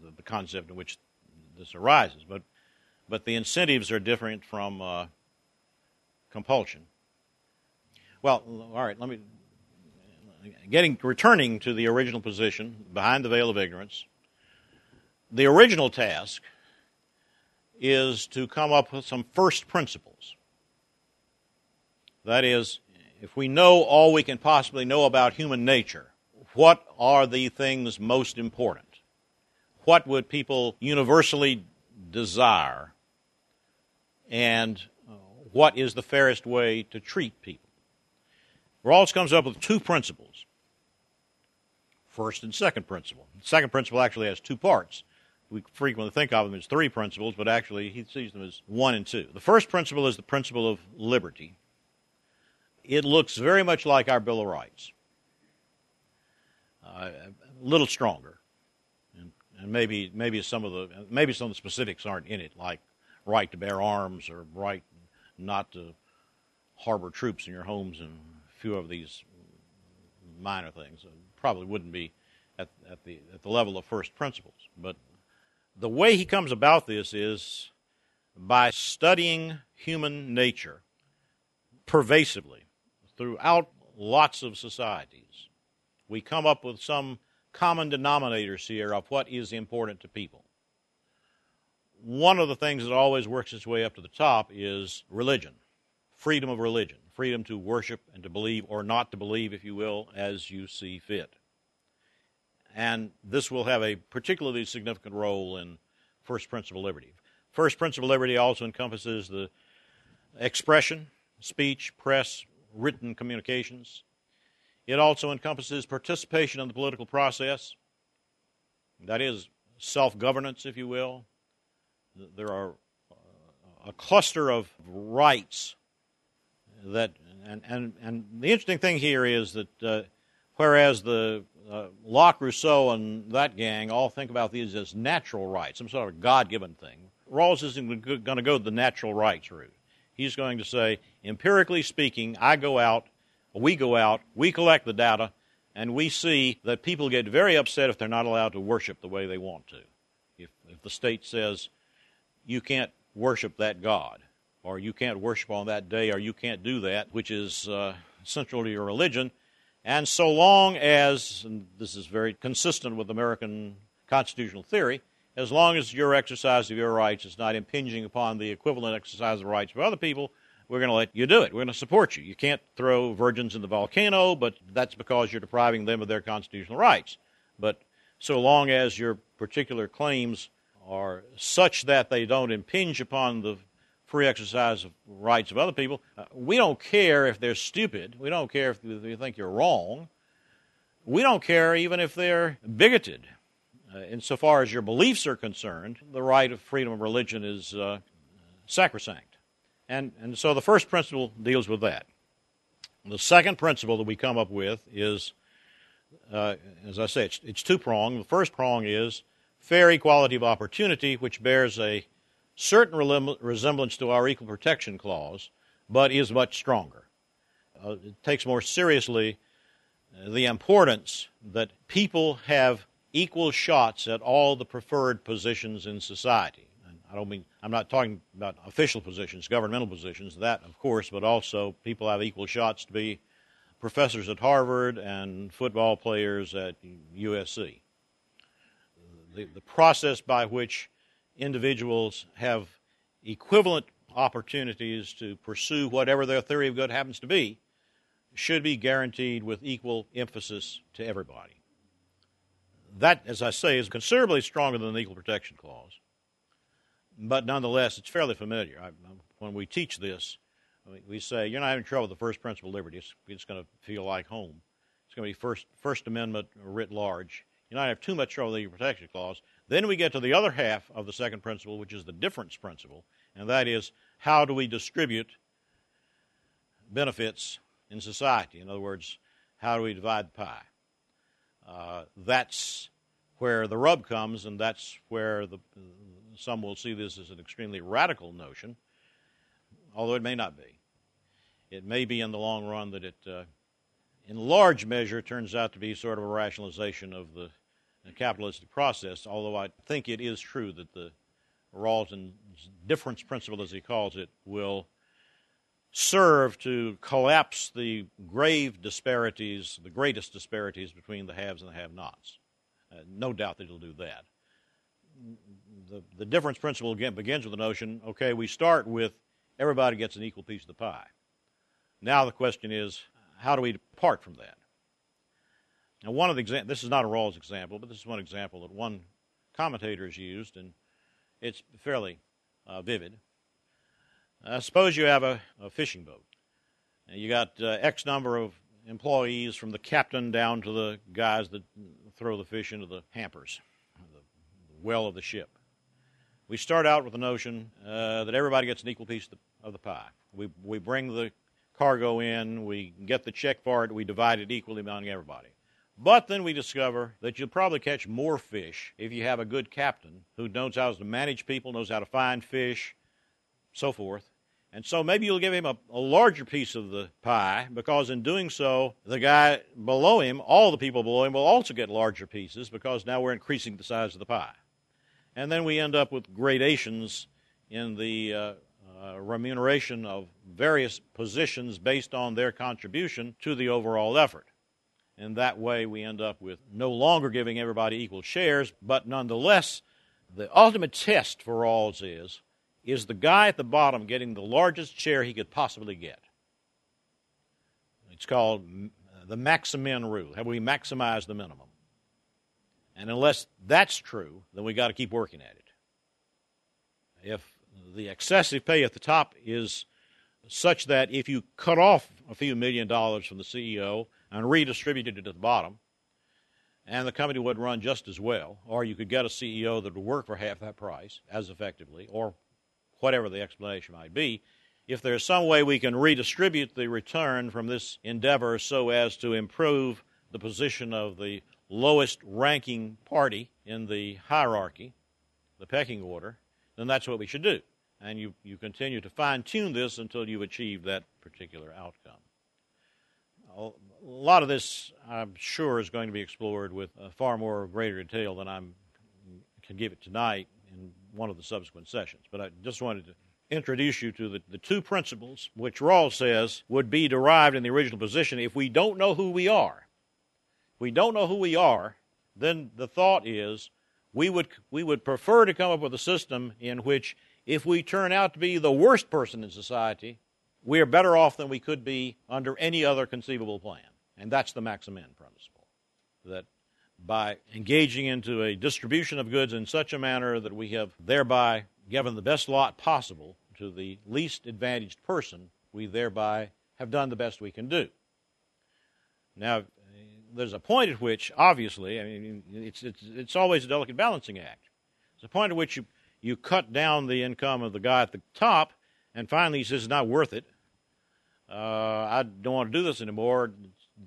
the, the, concept in which this arises. But, but the incentives are different from uh, compulsion. Well, all right, let me. Getting returning to the original position behind the veil of ignorance, the original task is to come up with some first principles. That is, if we know all we can possibly know about human nature, what are the things most important? What would people universally desire? And uh, what is the fairest way to treat people? Rawls comes up with two principles first and second principle. The second principle actually has two parts. We frequently think of them as three principles, but actually he sees them as one and two. The first principle is the principle of liberty it looks very much like our Bill of Rights, uh, a little stronger, and, and, maybe maybe some of the maybe some of the specifics aren't in it, like right to bear arms or right not to harbor troops in your homes and a few of these minor things. probably wouldn't be at, at the at the level of first principles, but the way he comes about this is by studying human nature pervasively throughout lots of societies. We come up with some common denominators here of what is important to people. One of the things that always works its way up to the top is religion, freedom of religion, freedom to worship and to believe or not to believe, if you will, as you see fit. And this will have a particularly significant role in first principle liberty. First principle liberty also encompasses the expression, speech, press, written communications. It also encompasses participation in the political process. That is self governance, if you will. There are uh, a cluster of rights that, and, and, and the interesting thing here is that uh, whereas the uh, Locke, Rousseau, and that gang all think about these as natural rights, some sort of God given thing, Rawls isn't going to go the natural rights route. He's going to say, empirically speaking, I go out, we go out, we collect the data, and we see that people get very upset if they're not allowed to worship the way they want to. If, if the state says, you can't worship that God, or you can't worship on that day, or you can't do that, which is uh, central to your religion. And so long as, and this is very consistent with American constitutional theory, as long as your exercise of your rights is not impinging upon the equivalent exercise of rights of other people, we're going to let you do it. We're going to support you. You can't throw virgins in the volcano, but that's because you're depriving them of their constitutional rights. But so long as your particular claims are such that they don't impinge upon the free exercise of rights of other people, uh, we don't care if they're stupid. We don't care if we think you're wrong. We don't care even if they're bigoted. Uh, insofar as your beliefs are concerned, the right of freedom of religion is uh, sacrosanct. And, and so the first principle deals with that. The second principle that we come up with is, uh, as I say, it's, it's two pronged. The first prong is fair equality of opportunity, which bears a certain resemblance to our equal protection clause, but is much stronger. Uh, it takes more seriously the importance that people have equal shots at all the preferred positions in society. And I don't mean, I'm not talking about official positions, governmental positions, that of course, but also people have equal shots to be professors at Harvard and football players at USC. The, the process by which individuals have equivalent opportunities to pursue whatever their theory of good happens to be should be guaranteed with equal emphasis to everybody that, as I say, is considerably stronger than the Equal Protection Clause. But nonetheless, it's fairly familiar. I, when we teach this, we say you're not having trouble with the first principle of liberty. It's, it's going to feel like home. It's going to be First, first Amendment writ large. You're not have too much trouble with the Equal Protection Clause. Then we get to the other half of the second principle, which is the difference principle, and that is how do we distribute benefits in society? In other words, how do we divide the pie? Uh, that's where the rub comes, and that's where the, some will see this as an extremely radical notion, although it may not be. It may be in the long run that it, uh, in large measure, turns out to be sort of a rationalization of the, the capitalistic process, although I think it is true that the Rawls's difference principle, as he calls it, will serve to collapse the grave disparities, the greatest disparities between the haves and the have nots. Uh, no doubt that it'll do that. The, the difference principle again begins with the notion okay, we start with everybody gets an equal piece of the pie. Now the question is, how do we depart from that? Now, one of the examples, this is not a Rawls example, but this is one example that one commentator has used, and it's fairly uh, vivid. Uh, suppose you have a, a fishing boat. You got uh, X number of employees from the captain down to the guys that throw the fish into the hampers, the well of the ship. We start out with the notion uh, that everybody gets an equal piece of the, of the pie. We, we bring the cargo in, we get the check for it, we divide it equally among everybody. But then we discover that you'll probably catch more fish if you have a good captain who knows how to manage people, knows how to find fish, so forth. And so maybe you'll give him a, a, larger piece of the pie because in doing so, the guy below him, all the people below him, will also get larger pieces because now we're increasing the size of the pie. And then we end up with gradations in the uh, uh, remuneration of various positions based on their contribution to the overall effort. And that way we end up with no longer giving everybody equal shares, but nonetheless, the ultimate test for Rawls is is the guy at the bottom getting the largest share he could possibly get. It's called uh, the maximin rule. Have we maximized the minimum? And unless that's true, then we got to keep working at it. If the excessive pay at the top is such that if you cut off a few million dollars from the CEO and redistributed it to the bottom, and the company would run just as well, or you could get a CEO that would work for half that price as effectively, or whatever the explanation might be, if there's some way we can redistribute the return from this endeavor so as to improve the position of the lowest ranking party in the hierarchy, the pecking order, then that's what we should do. And you, you continue to fine tune this until you achieve that particular outcome. A lot of this, I'm sure, is going to be explored with uh, far more greater detail than I can give it tonight in one of the subsequent sessions. But I just wanted to introduce you to the, the two principles which Rawls says would be derived in the original position if we don't know who we are. If we don't know who we are, then the thought is we would, we would prefer to come up with a system in which if we turn out to be the worst person in society, we are better off than we could be under any other conceivable plan. And that's the maximin principle. That by engaging into a distribution of goods in such a manner that we have thereby given the best lot possible to the least advantaged person, we thereby have done the best we can do. Now, there's a point at which, obviously, I mean, it's, it's, it's always a delicate balancing act. There's a point at which you, you cut down the income of the guy at the top, and finally he says it's not worth it. Uh, I don't want to do this anymore.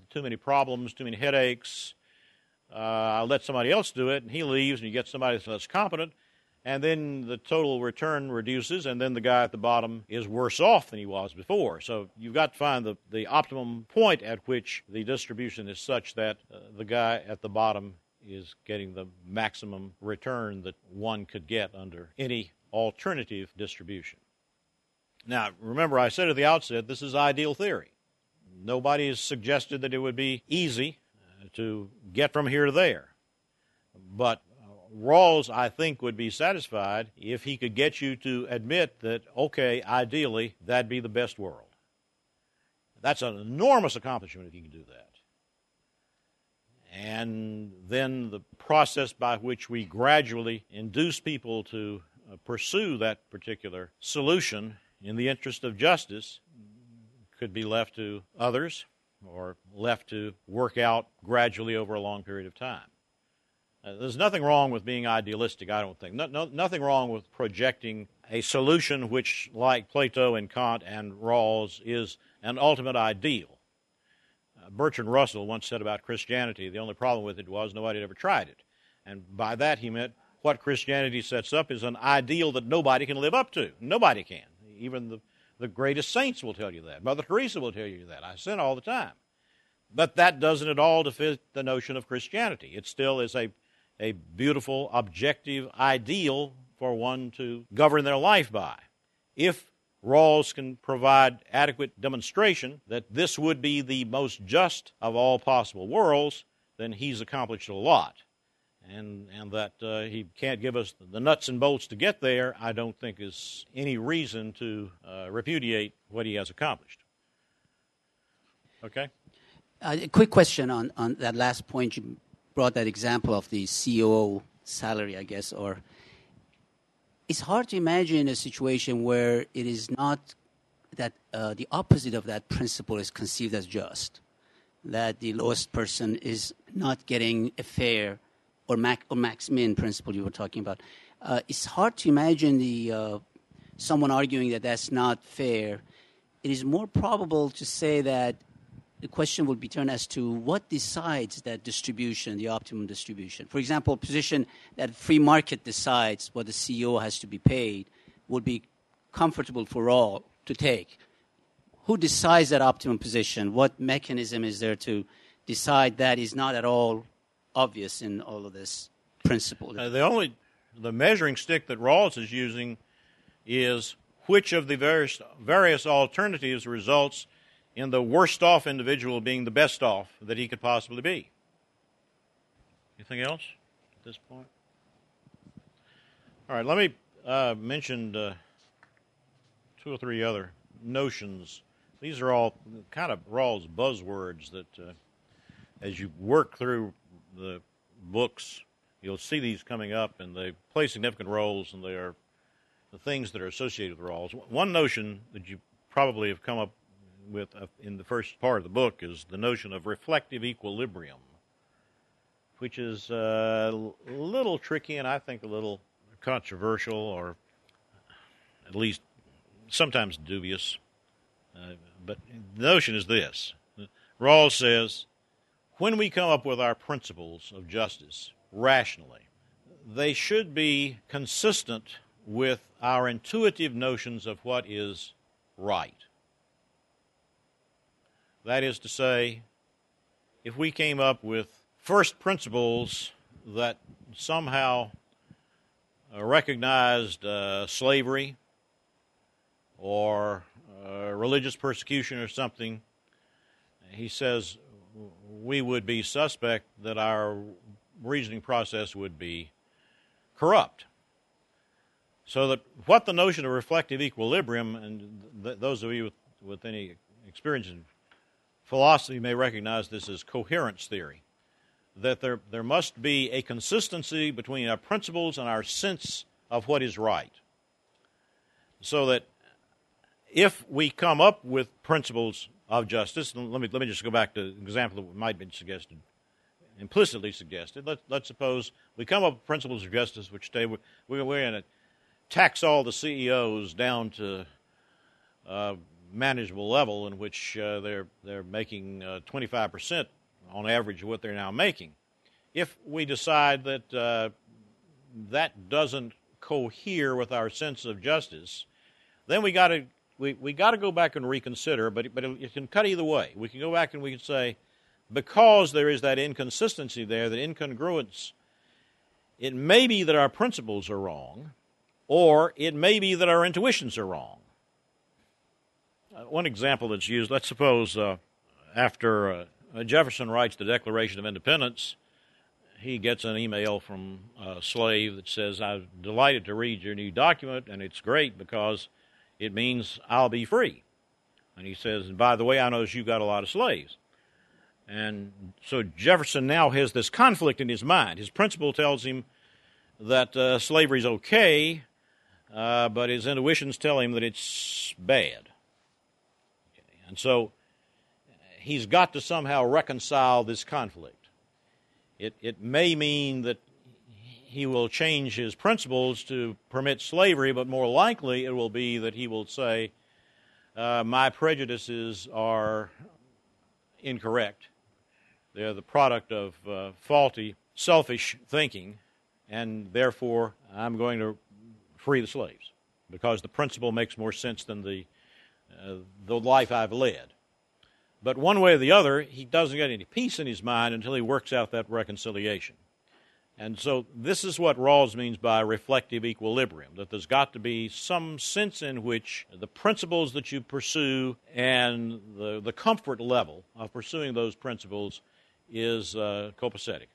Too many problems, too many headaches. Uh, I'll let somebody else do it, and he leaves, and you get somebody that's competent, and then the total return reduces, and then the guy at the bottom is worse off than he was before. So you've got to find the, the optimum point at which the distribution is such that uh, the guy at the bottom is getting the maximum return that one could get under any alternative distribution. Now, remember, I said at the outset, this is ideal theory. Nobody has suggested that it would be easy to get from here to there. But Rawls, I think, would be satisfied if he could get you to admit that, okay, ideally, that'd be the best world. That's an enormous accomplishment if you can do that. And then the process by which we gradually induce people to uh, pursue that particular solution in the interest of justice could be left to others or left to work out gradually over a long period of time. Uh, there's nothing wrong with being idealistic, I don't think. No, no, nothing wrong with projecting a solution which, like Plato and Kant and Rawls, is an ultimate ideal. Uh, Bertrand Russell once said about Christianity the only problem with it was nobody had ever tried it. And by that he meant what Christianity sets up is an ideal that nobody can live up to. Nobody can. Even the, the greatest saints will tell you that. Mother Teresa will tell you that. I sin all the time. But that doesn't at all defeat the notion of Christianity. It still is a a beautiful, objective ideal for one to govern their life by. If Rawls can provide adequate demonstration that this would be the most just of all possible worlds, then he's accomplished a lot. And, and that uh, he can't give us the nuts and bolts to get there, I don't think is any reason to uh, repudiate what he has accomplished. Okay? Uh, a quick question on, on that last point you brought that example of the COO salary, I guess, or it's hard to imagine a situation where it is not that uh, the opposite of that principle is conceived as just, that the lowest person is not getting a fair or max, or max min principle you were talking about. Uh, it's hard to imagine the uh, someone arguing that that's not fair. It is more probable to say that the question would be turned as to what decides that distribution, the optimum distribution. For example, position that free market decides what the CEO has to be paid would be comfortable for all to take. Who decides that optimum position? What mechanism is there to decide that is not at all obvious in all of this principle? Uh, the only the measuring stick that Rawls is using is which of the various various alternatives results in the worst off individual being the best off that he could possibly be. Anything else at this point? All right, let me uh, mention uh, two or three other notions. These are all kind of Rawls buzzwords that, uh, as you work through the books, you'll see these coming up, and they play significant roles, and they are the things that are associated with Rawls. One notion that you probably have come up with uh, in the first part of the book is the notion of reflective equilibrium, which is uh, a little tricky and I think a little controversial, or at least sometimes dubious. Uh, but the notion is this Rawls says when we come up with our principles of justice rationally, they should be consistent with our intuitive notions of what is right. That is to say, if we came up with first principles that somehow uh, recognized uh, slavery or uh, religious persecution or something, he says we would be suspect that our reasoning process would be corrupt. So that what the notion of reflective equilibrium, and th- those of you with, with any experience in philosophy may recognize this as coherence theory, that there, there must be a consistency between our principles and our sense of what is right. So that if we come up with principles of justice, let me, let me just go back to an example that might have been suggested, implicitly suggested. Let, let's suppose we come up with principles of justice which say we're, we're going to tax all the CEOs down to uh, manageable level in which uh, they're, they're making uh, 25% on average of what they're now making. If we decide that uh, that doesn't cohere with our sense of justice, then we got to we, we got to go back and reconsider, but, but it, can cut either way. We can go back and we can say, because there is that inconsistency there, that incongruence, it may be that our principles are wrong, or it may be that our intuitions are wrong. Uh, one example that's used, let's suppose uh, after uh, Jefferson writes the Declaration of Independence, he gets an email from a slave that says, I'm delighted to read your new document, and it's great because it means I'll be free. And he says, and by the way, I notice you've got a lot of slaves. And so Jefferson now has this conflict in his mind. His principle tells him that uh, slavery is okay, uh, but his intuitions tell him that it's bad. Okay. And so he's got to somehow reconcile this conflict. It, it may mean that he will change his principles to permit slavery, but more likely it will be that he will say, uh, My prejudices are incorrect. They're the product of uh, faulty, selfish thinking, and therefore I'm going to free the slaves because the principle makes more sense than the, uh, the life I've led. But one way or the other, he doesn't get any peace in his mind until he works out that reconciliation. And so this is what Rawls means by reflective equilibrium that there's got to be some sense in which the principles that you pursue and the, the comfort level of pursuing those principles is uh, copacetic.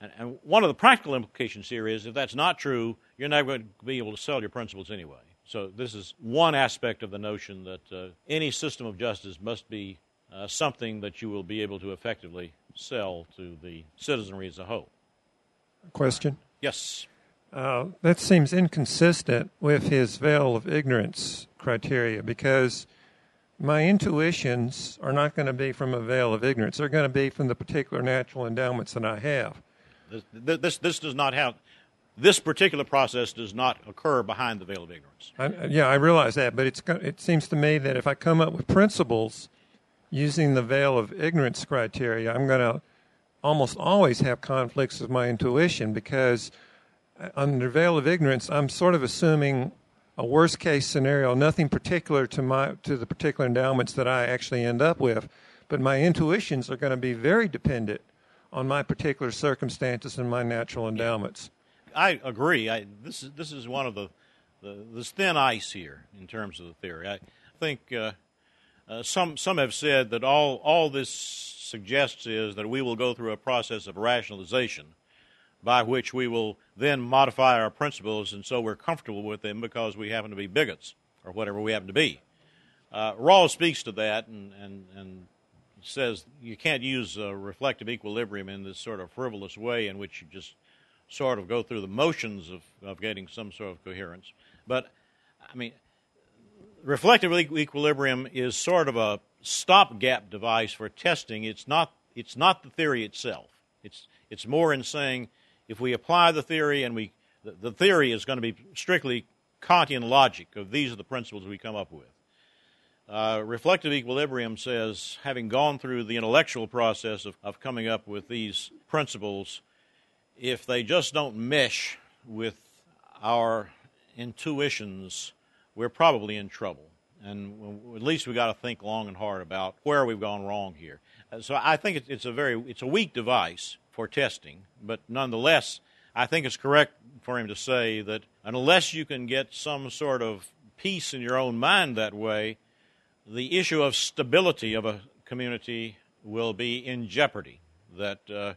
And, and one of the practical implications here is if that's not true, you're never going to be able to sell your principles anyway. So this is one aspect of the notion that uh, any system of justice must be uh, something that you will be able to effectively sell to the citizenry as a whole question? Yes. Uh, that seems inconsistent with his veil of ignorance criteria because my intuitions are not going to be from a veil of ignorance. They're going to be from the particular natural endowments that I have. This, this, this does not have, this particular process does not occur behind the veil of ignorance. I, yeah, I realize that, but it's, it seems to me that if I come up with principles using the veil of ignorance criteria, I'm going to almost always have conflicts with my intuition because uh, under veil of ignorance, I'm sort of assuming a worst case scenario, nothing particular to my to the particular endowments that I actually end up with, but my intuitions are going to be very dependent on my particular circumstances and my natural endowments. I agree. I, this is this is one of the, the this thin ice here in terms of the theory. I think uh, uh, some some have said that all all this suggests is that we will go through a process of rationalization by which we will then modify our principles and so we're comfortable with them because we happen to be bigots or whatever we happen to be. Uh, Rawls speaks to that and, and, and says you can't use a reflective equilibrium in this sort of frivolous way in which you just sort of go through the motions of, of getting some sort of coherence. But, I mean, reflective equilibrium is sort of a stopgap device for testing. It's not, it's not the theory itself. It's, it's more in saying if we apply the theory and we, the, the theory is going to be strictly Kantian logic of these are the principles we come up with. Uh, reflective equilibrium says, having gone through the intellectual process of, of coming up with these principles, if they just don't mesh with our intuitions, we're probably in trouble. And at least we've got to think long and hard about where we've gone wrong here. Uh, so I think it's a very it's a weak device for testing, but nonetheless, I think it's correct for him to say that unless you can get some sort of peace in your own mind that way, the issue of stability of a community will be in jeopardy. That uh,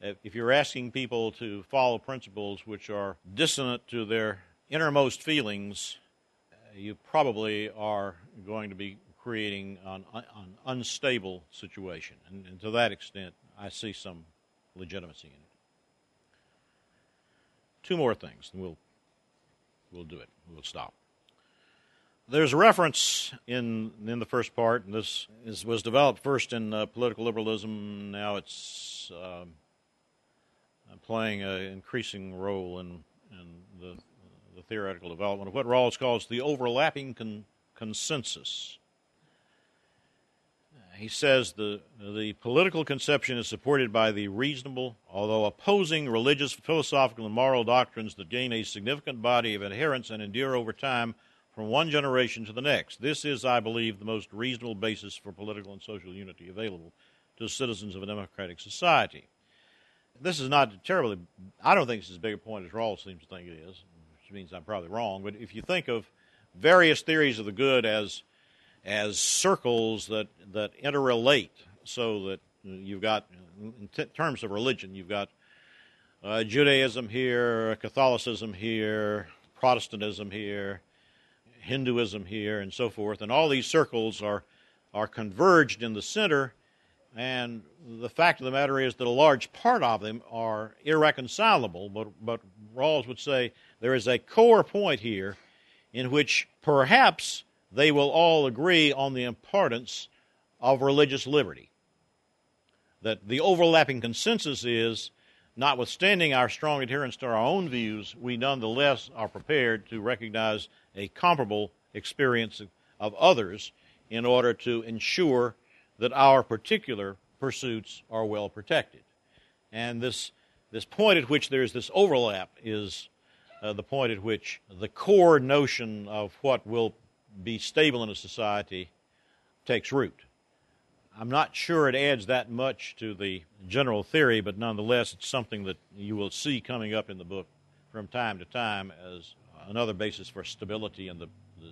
if you're asking people to follow principles which are dissonant to their innermost feelings, you probably are going to be creating an, an unstable situation. And, and, to that extent, I see some legitimacy in it. Two more things, and we'll, we'll do it. We'll stop. There's a reference in in the first part, and this is, was developed first in uh, political liberalism. Now it's uh, playing an increasing role in, in the the theoretical development of what Rawls calls the overlapping con- consensus. He says the, the political conception is supported by the reasonable, although opposing religious, philosophical, and moral doctrines that gain a significant body of adherents and endure over time from one generation to the next. This is, I believe, the most reasonable basis for political and social unity available to citizens of a democratic society. This is not terribly, I don't think it's as big a point as Rawls seems to think it is which means I'm probably wrong. But if you think of various theories of the good as as circles that that interrelate, so that you've got in t- terms of religion, you've got uh, Judaism here, Catholicism here, Protestantism here, Hinduism here, and so forth, and all these circles are are converged in the center. And the fact of the matter is that a large part of them are irreconcilable. But but Rawls would say there is a core point here in which perhaps they will all agree on the importance of religious liberty. That the overlapping consensus is, notwithstanding our strong adherence to our own views, we nonetheless are prepared to recognize a comparable experience of others in order to ensure that our particular pursuits are well protected. And this, this point at which there's this overlap is uh, the point at which the core notion of what will be stable in a society takes root. I'm not sure it adds that much to the general theory, but nonetheless, it's something that you will see coming up in the book from time to time as another basis for stability in the the,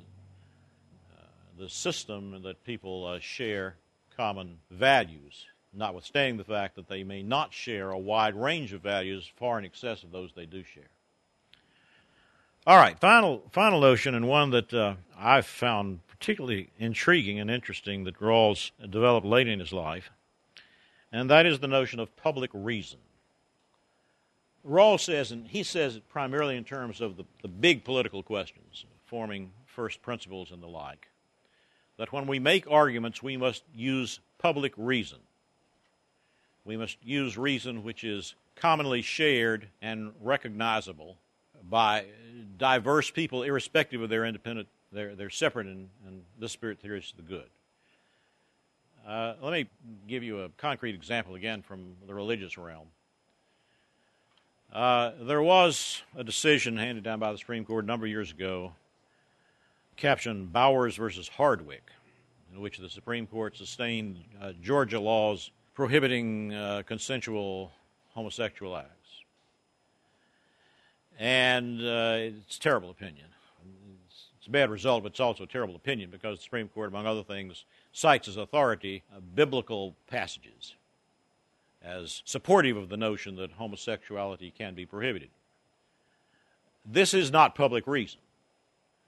uh, the system that people uh, share common values, notwithstanding the fact that they may not share a wide range of values far in excess of those they do share. All right, final final notion, and one that uh, I've found particularly intriguing and interesting that Rawls developed late in his life, and that is the notion of public reason. Rawls says, and he says it primarily in terms of the, the big political questions, forming first principles and the like, that when we make arguments, we must use public reason. We must use reason which is commonly shared and recognizable by diverse people, irrespective of their independent, they're, they're separate and, in this spirit theory is the good. Uh, let me give you a concrete example again from the religious realm. Uh, there was a decision handed down by the Supreme Court a number of years ago, captioned Bowers versus Hardwick, in which the Supreme Court sustained uh, Georgia laws prohibiting uh, consensual homosexual acts and uh, it's a terrible opinion. It's, it's, a bad result, but it's also a terrible opinion because the Supreme Court, among other things, cites as authority uh, biblical passages as supportive of the notion that homosexuality can be prohibited. This is not public reason.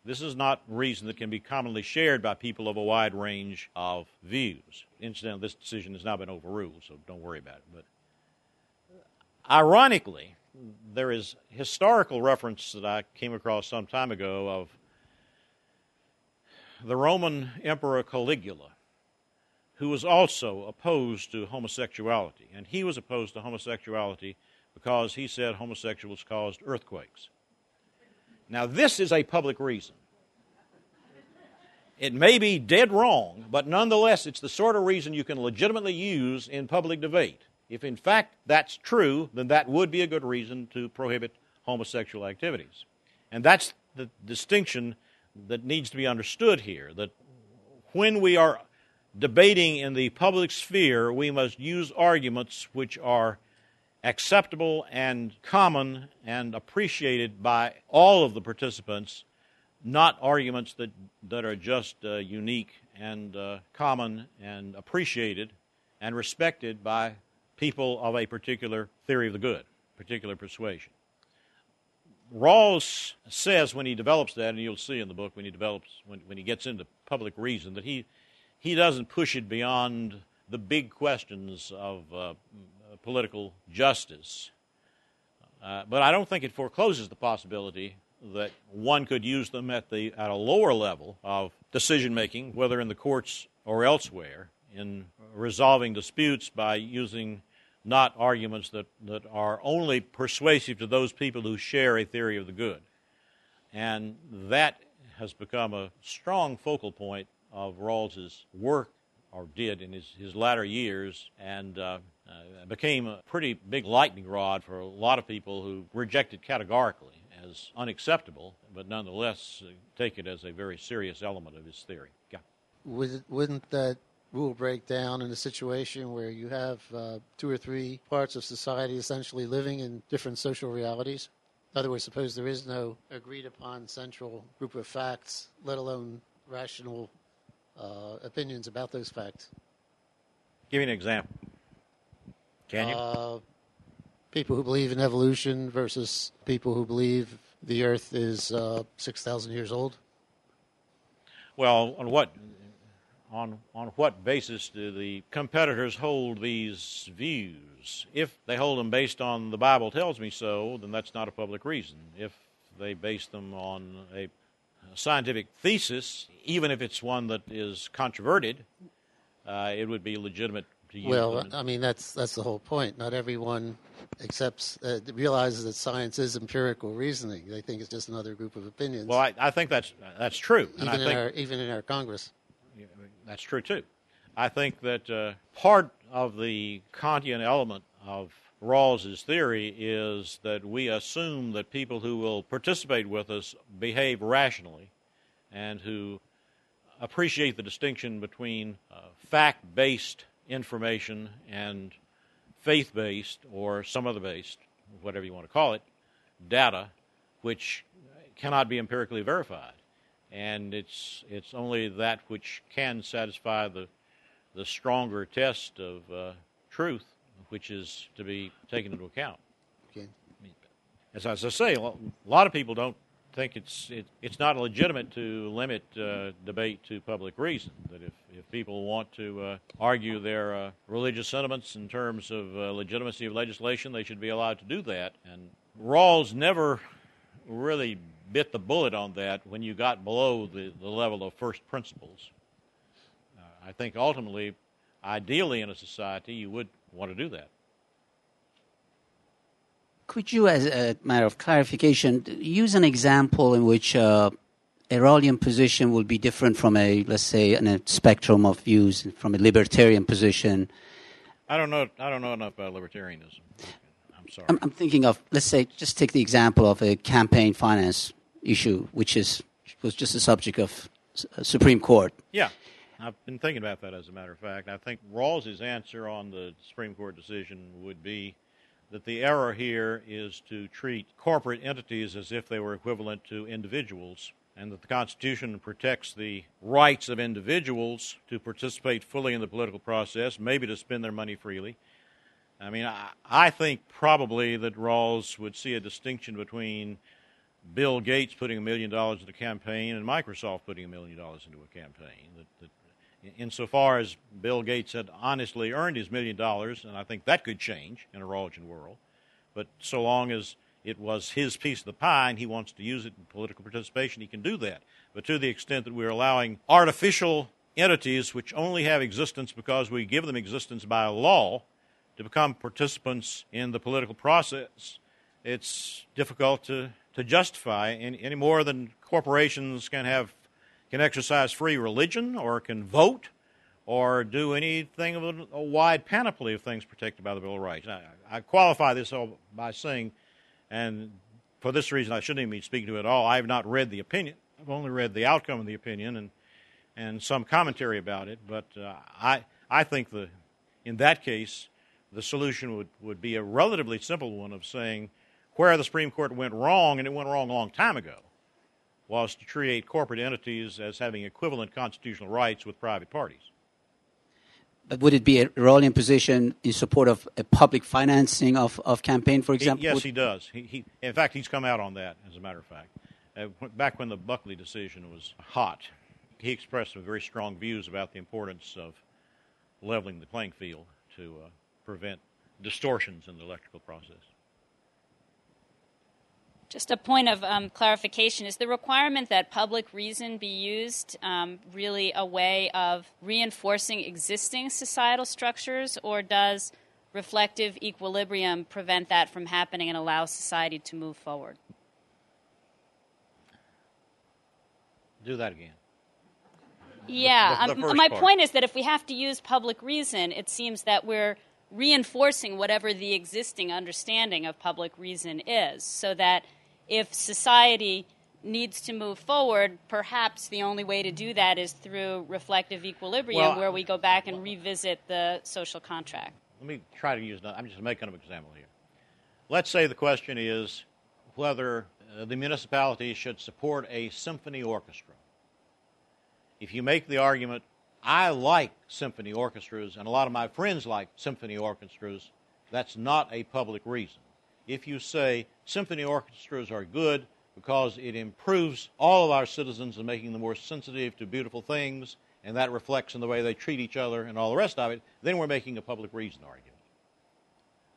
This is not reason that can be commonly shared by people of a wide range of views. Incidentally, this decision has now been overruled, so don't worry about it. But ironically, there is historical reference that I came across some time ago of the Roman Emperor Caligula, who was also opposed to homosexuality. And he was opposed to homosexuality because he said homosexuals caused earthquakes. Now, this is a public reason. It may be dead wrong, but nonetheless, it's the sort of reason you can legitimately use in public debate. If in fact that's true, then that would be a good reason to prohibit homosexual activities. And that's the distinction that needs to be understood here that when we are debating in the public sphere, we must use arguments which are acceptable and common and appreciated by all of the participants not arguments that, that are just uh, unique and uh, common and appreciated and respected by people of a particular theory of the good, particular persuasion. Rawls says when he develops that, and you'll see in the book when he develops, when, when he gets into public reason, that he, he doesn't push it beyond the big questions of uh, political justice. Uh, but I don't think it forecloses the possibility that one could use them at the at a lower level of decision making, whether in the courts or elsewhere, in resolving disputes by using not arguments that, that are only persuasive to those people who share a theory of the good. And that has become a strong focal point of Rawls's work, or did in his, his latter years, and uh, uh, became a pretty big lightning rod for a lot of people who rejected categorically as unacceptable, but nonetheless uh, take it as a very serious element of his theory. Yeah. Would, wouldn't that rule break down in a situation where you have uh, two or three parts of society essentially living in different social realities? In other words, suppose there is no agreed upon central group of facts, let alone rational uh, opinions about those facts. Give me an example. Can you? Uh, people who believe in evolution versus people who believe the Earth is uh, six thousand years old? Well, on what on on what basis do the competitors hold these views? If they hold them based on the Bible tells me so, then that's not a public reason. If they base them on a scientific thesis, even if it's one that is controverted, uh, it would be legitimate to use. well, I mean that's that's the whole point. Not everyone accepts uh, realizes that science is empirical reasoning. They think it's just another group of opinions. Well, I, I think that's that's true. Even in think, our even in our Congress, that's true too. I think that uh, part of the Kantian element of Rawls's theory is that we assume that people who will participate with us behave rationally, and who appreciate the distinction between uh, fact-based information and faith based or some other based, whatever you want to call it, data, which cannot be empirically verified. And it's, it's only that which can satisfy the, the stronger test of uh, truth, which is to be taken into account. Okay. As, as I say, a lot of people don't think it's it, it's not legitimate to limit uh, debate to public reason. That if, if people want to uh, argue their uh, religious sentiments in terms of uh, legitimacy of legislation, they should be allowed to do that. And Rawls never really bit the bullet on that when you got below the, the level of first principles. Uh, I think ultimately, ideally in a society, you would want to do that. Could you, as a matter of clarification, use an example in which uh, a Rawlsian position will be different from a, let's say, a spectrum of views from a libertarian position? I don't know. I don't know enough about libertarianism. I'm sorry. I'm, I'm thinking of, let's say, just take the example of a campaign finance issue, which is was just a subject of uh, Supreme Court. Yeah. I've been thinking about that as a matter of fact. I think Rawls's answer on the Supreme Court decision would be that the error here is to treat corporate entities as if they were equivalent to individuals, and that the Constitution protects the rights of individuals to participate fully in the political process, maybe to spend their money freely. I mean, I, I think probably that Rawls would see a distinction between Bill Gates putting a million dollars into a campaign and Microsoft putting a million dollars into a campaign. That, that insofar as Bill Gates had honestly earned his million dollars, and I think that could change in a Rawlsian world. But so long as it was his piece of the pie and he wants to use it in political participation, he can do that. But to the extent that we're allowing artificial entities which only have existence because we give them existence by law to become participants in the political process, it's difficult to to justify any, any more than corporations can have can exercise free religion or can vote or do anything of a, a wide panoply of things protected by the Bill of Rights. I, I qualify this all by saying, and for this reason, I shouldn't even be speaking to it at all. I have not read the opinion. I've only read the outcome of the opinion and and some commentary about it. But uh, I I think the in that case the solution would, would be a relatively simple one of saying where the Supreme Court went wrong, and it went wrong a long time ago, was to create corporate entities as having equivalent constitutional rights with private parties. But would it be a Rawlsian position in support of a public financing of, of campaign, for example? He, yes, would, he does. He, he, in fact, he's come out on that, as a matter of fact. Uh, back when the Buckley decision was hot, he expressed some very strong views about the importance of leveling the playing field to uh, prevent distortions in the electrical process. Just a point of um, clarification is the requirement that public reason be used um, really a way of reinforcing existing societal structures, or does reflective equilibrium prevent that from happening and allow society to move forward? Do that again. Yeah, The- the um, my part. point is that if we have to use public reason, it seems that we're reinforcing whatever the existing understanding of public reason is, so that if society needs to move forward, perhaps the only way to do that is through reflective equilibrium, Well, where we go back and revisit the social contract. Let me try to use. I'm just making an example here. Let's say the question is whether uh, the municipality should support a symphony orchestra. If you make the argument, I like symphony orchestras, and a lot of my friends like symphony orchestras, that's not a public reason. If you say symphony orchestras are good because it improves all of our citizens and making them more sensitive to beautiful things, and that reflects in the way they treat each other and all the rest of it, then we're making a public reason argument.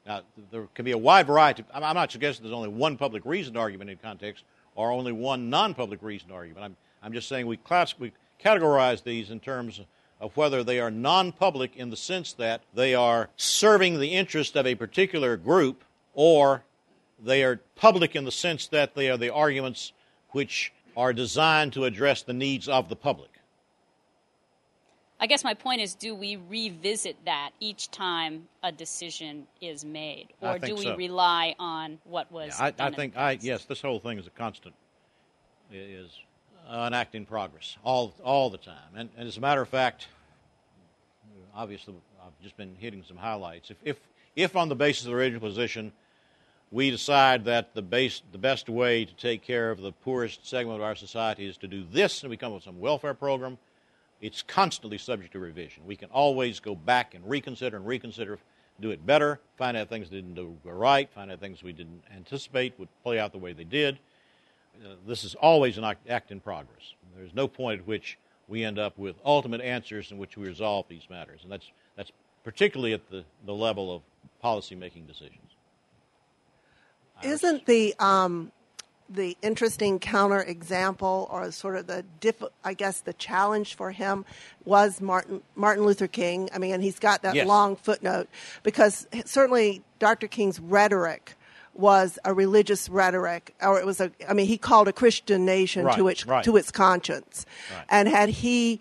Now, there can be a wide variety. I'm I'm not suggesting there's only one public reason argument in context or only one non public reason argument. I'm, I'm just saying we, class, we categorize these in terms of whether they are non public in the sense that they are serving the interest of a particular group or they are public in the sense that they are the arguments which are designed to address the needs of the public. I guess my point is do we revisit that each time a decision is made? Or do we so. rely on what was I, done I in think I yes, this whole thing is a constant, is an act in progress all all the time. And, and as a matter of fact, obviously I've just been hitting some highlights. If if if on the basis of the original position we decide that the base the best way to take care of the poorest segment of our society is to do this, and we come up with some welfare program, it's constantly subject to revision. We can always go back and reconsider and reconsider, do it better, find out things didn't do right, find out things we didn't anticipate would play out the way they did. Uh, this is always an act- act in progress. There's no point at which we end up with ultimate answers in which we resolve these matters, and that's that's particularly at the, the level of policy making decisions. Isn't the um, the interesting counter example, or sort of the diff- I guess the challenge for him was Martin Martin Luther King. I mean, and he's got that Yes. long footnote because certainly Dr. King's rhetoric was a religious rhetoric, or it was a. I mean, he called a Christian nation Right, to its right. to its conscience, Right. and had he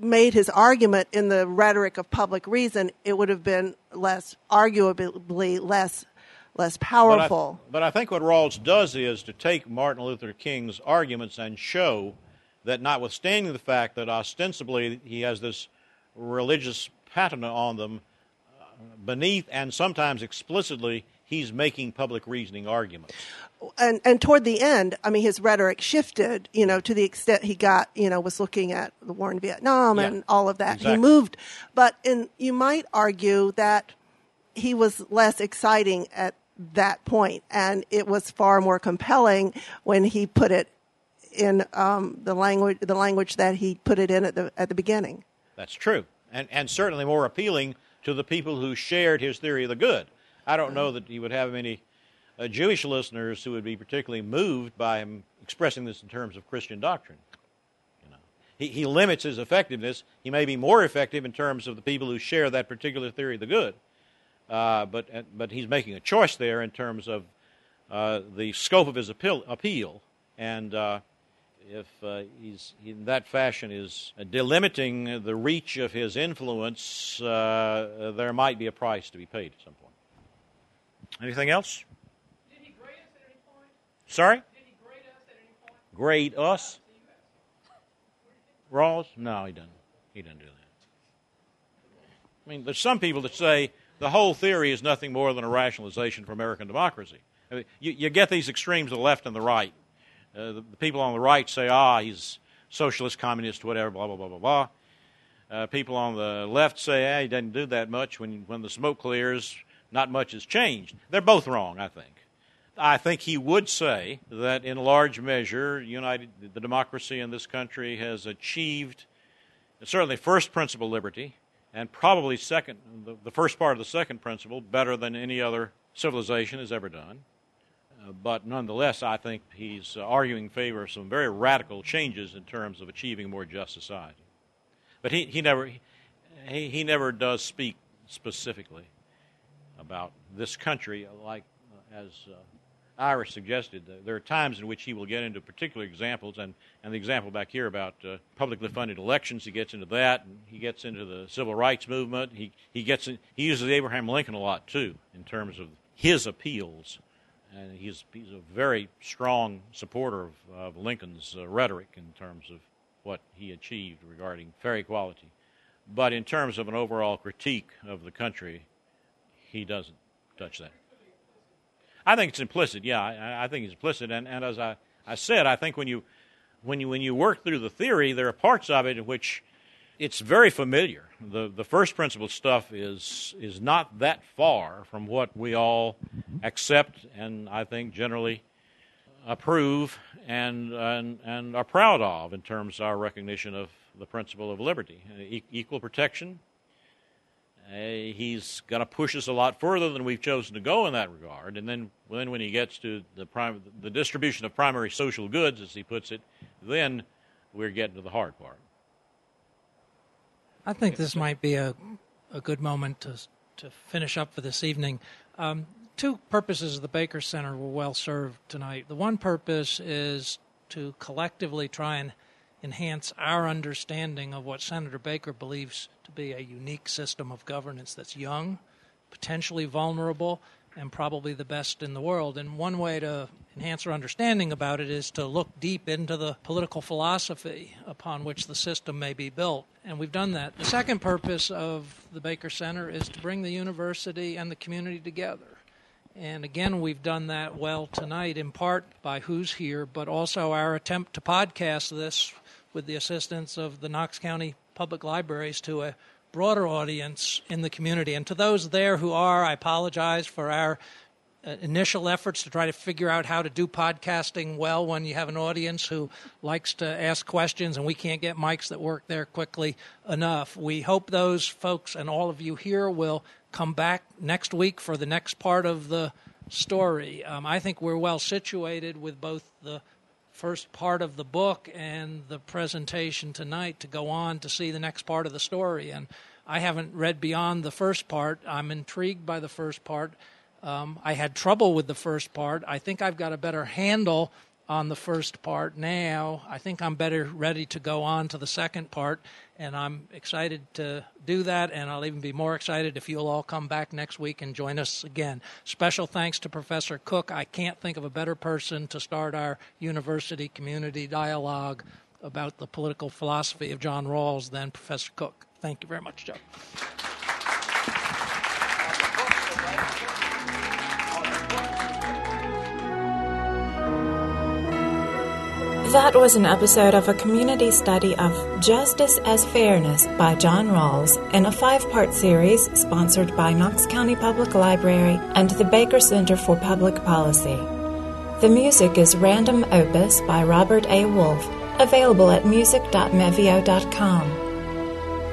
made his argument in the rhetoric of public reason, it would have been less, arguably less, less powerful. But I, but I think what Rawls does is to take Martin Luther King's arguments and show that, notwithstanding the fact that ostensibly he has this religious patina on them, uh, beneath and sometimes explicitly, he's making public reasoning arguments. and and toward the end, I mean, his rhetoric shifted, you know, to the extent he got, you know, was looking at the war in Vietnam and all of that. exactly. He moved, but in you might argue that he was less exciting at that point, and it was far more compelling when he put it in um, the language the language that he put it in at the at the beginning. That's true, and and certainly more appealing to the people who shared his theory of the good. I don't know that he would have many uh, Jewish listeners who would be particularly moved by him expressing this in terms of Christian doctrine. You know, he he limits his effectiveness. He may be more effective in terms of the people who share that particular theory of the good, uh, but uh, but he's making a choice there in terms of uh, the scope of his appeal, appeal and uh, if uh, he's in that fashion is delimiting the reach of his influence, uh, there might be a price to be paid at some point. Anything else? Did he grade us at any point? Sorry? Did he grade us at any point? Grade us? Rawls? No, he doesn't. He doesn't do that. I mean, there's some people that say the whole theory is nothing more than a rationalization for American democracy. I mean, you, you, get these extremes, the left and the right. Uh, the, the, people on the right say, ah, he's socialist, communist, whatever, blah, blah, blah, blah, blah. Uh, people on the left say, ah, he doesn't do that much. When, when the smoke clears, not much has changed. They're both wrong, I think. I think he would say that in large measure, United, the democracy in this country has achieved certainly first principle liberty, and probably second, the, the first part of the second principle, better than any other civilization has ever done. Uh, but nonetheless, I think he's arguing in favor of some very radical changes in terms of achieving a more just society. But he, he never he, he never does speak specifically about this country like uh, as uh, Ira suggested. there are times in which he will get into particular examples, and, and the example back here about uh, publicly funded elections, he gets into that, and he gets into the civil rights movement. He, he, gets in, he uses Abraham Lincoln a lot, too, in terms of his appeals. And he's, he's a very strong supporter of, of Lincoln's uh, rhetoric in terms of what he achieved regarding fair equality. But in terms of an overall critique of the country, he doesn't touch that. I think it's implicit. Yeah, I, I think it's implicit. And, and as I, I said, I think when you when you when you work through the theory, there are parts of it in which it's very familiar. The the first principle stuff is is not that far from what we all accept and I think generally approve and and, and are proud of in terms of our recognition of the principle of liberty, e- equal protection, uh, he's going to push us a lot further than we've chosen to go in that regard. And then, then when he gets to the, prim- the distribution of primary social goods, as he puts it, then we're getting to the hard part. I think this might be a, a good moment to, to finish up for this evening. Um, two purposes of the Baker Center were well served tonight. The one purpose is to collectively try and enhance our understanding of what Senator Baker believes to be a unique system of governance that's young, potentially vulnerable, and probably the best in the world. And one way to enhance our understanding about it is to look deep into the political philosophy upon which the system may be built. And we've done that. The second purpose of the Baker Center is to bring the university and the community together. And again, we've done that well tonight, in part by who's here, but also our attempt to podcast this with the assistance of the Knox County Public Libraries to a broader audience in the community. And to those there who are, I apologize for our uh, initial efforts to try to figure out how to do podcasting well when you have an audience who likes to ask questions and we can't get mics that work there quickly enough. We hope those folks and all of you here will come back next week for the next part of the story. Um, I think we're well situated with both the first part of the book and the presentation tonight to go on to see the next part of the story. And I haven't read beyond the first part. I'm intrigued by the first part. Um, I had trouble with the first part. I think I've got a better handle on the first part now. I think I'm better ready to go on to the second part, and I'm excited to do that. And I'll even be more excited if you'll all come back next week and join us again. Special thanks to Professor Cook. I can't think of a better person to start our university community dialogue about the political philosophy of John Rawls than Professor Cook. Thank you very much, Joe. That was an episode of a community study of Justice as Fairness by John Rawls in a five part series sponsored by Knox County Public Library and the Baker Center for Public Policy. The music is Random Opus by Robert A. Wolfe, available at music.mevio.com.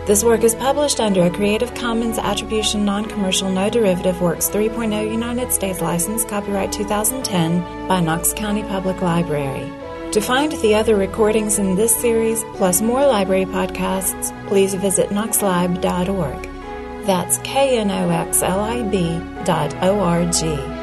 This work is published under a Creative Commons Attribution Non Commercial No Derivative Works 3.0 United States license, copyright 2010 by Knox County Public Library. To find the other recordings in this series, plus more library podcasts, please visit knoxlib.org. That's K N O X L I B dot O R G.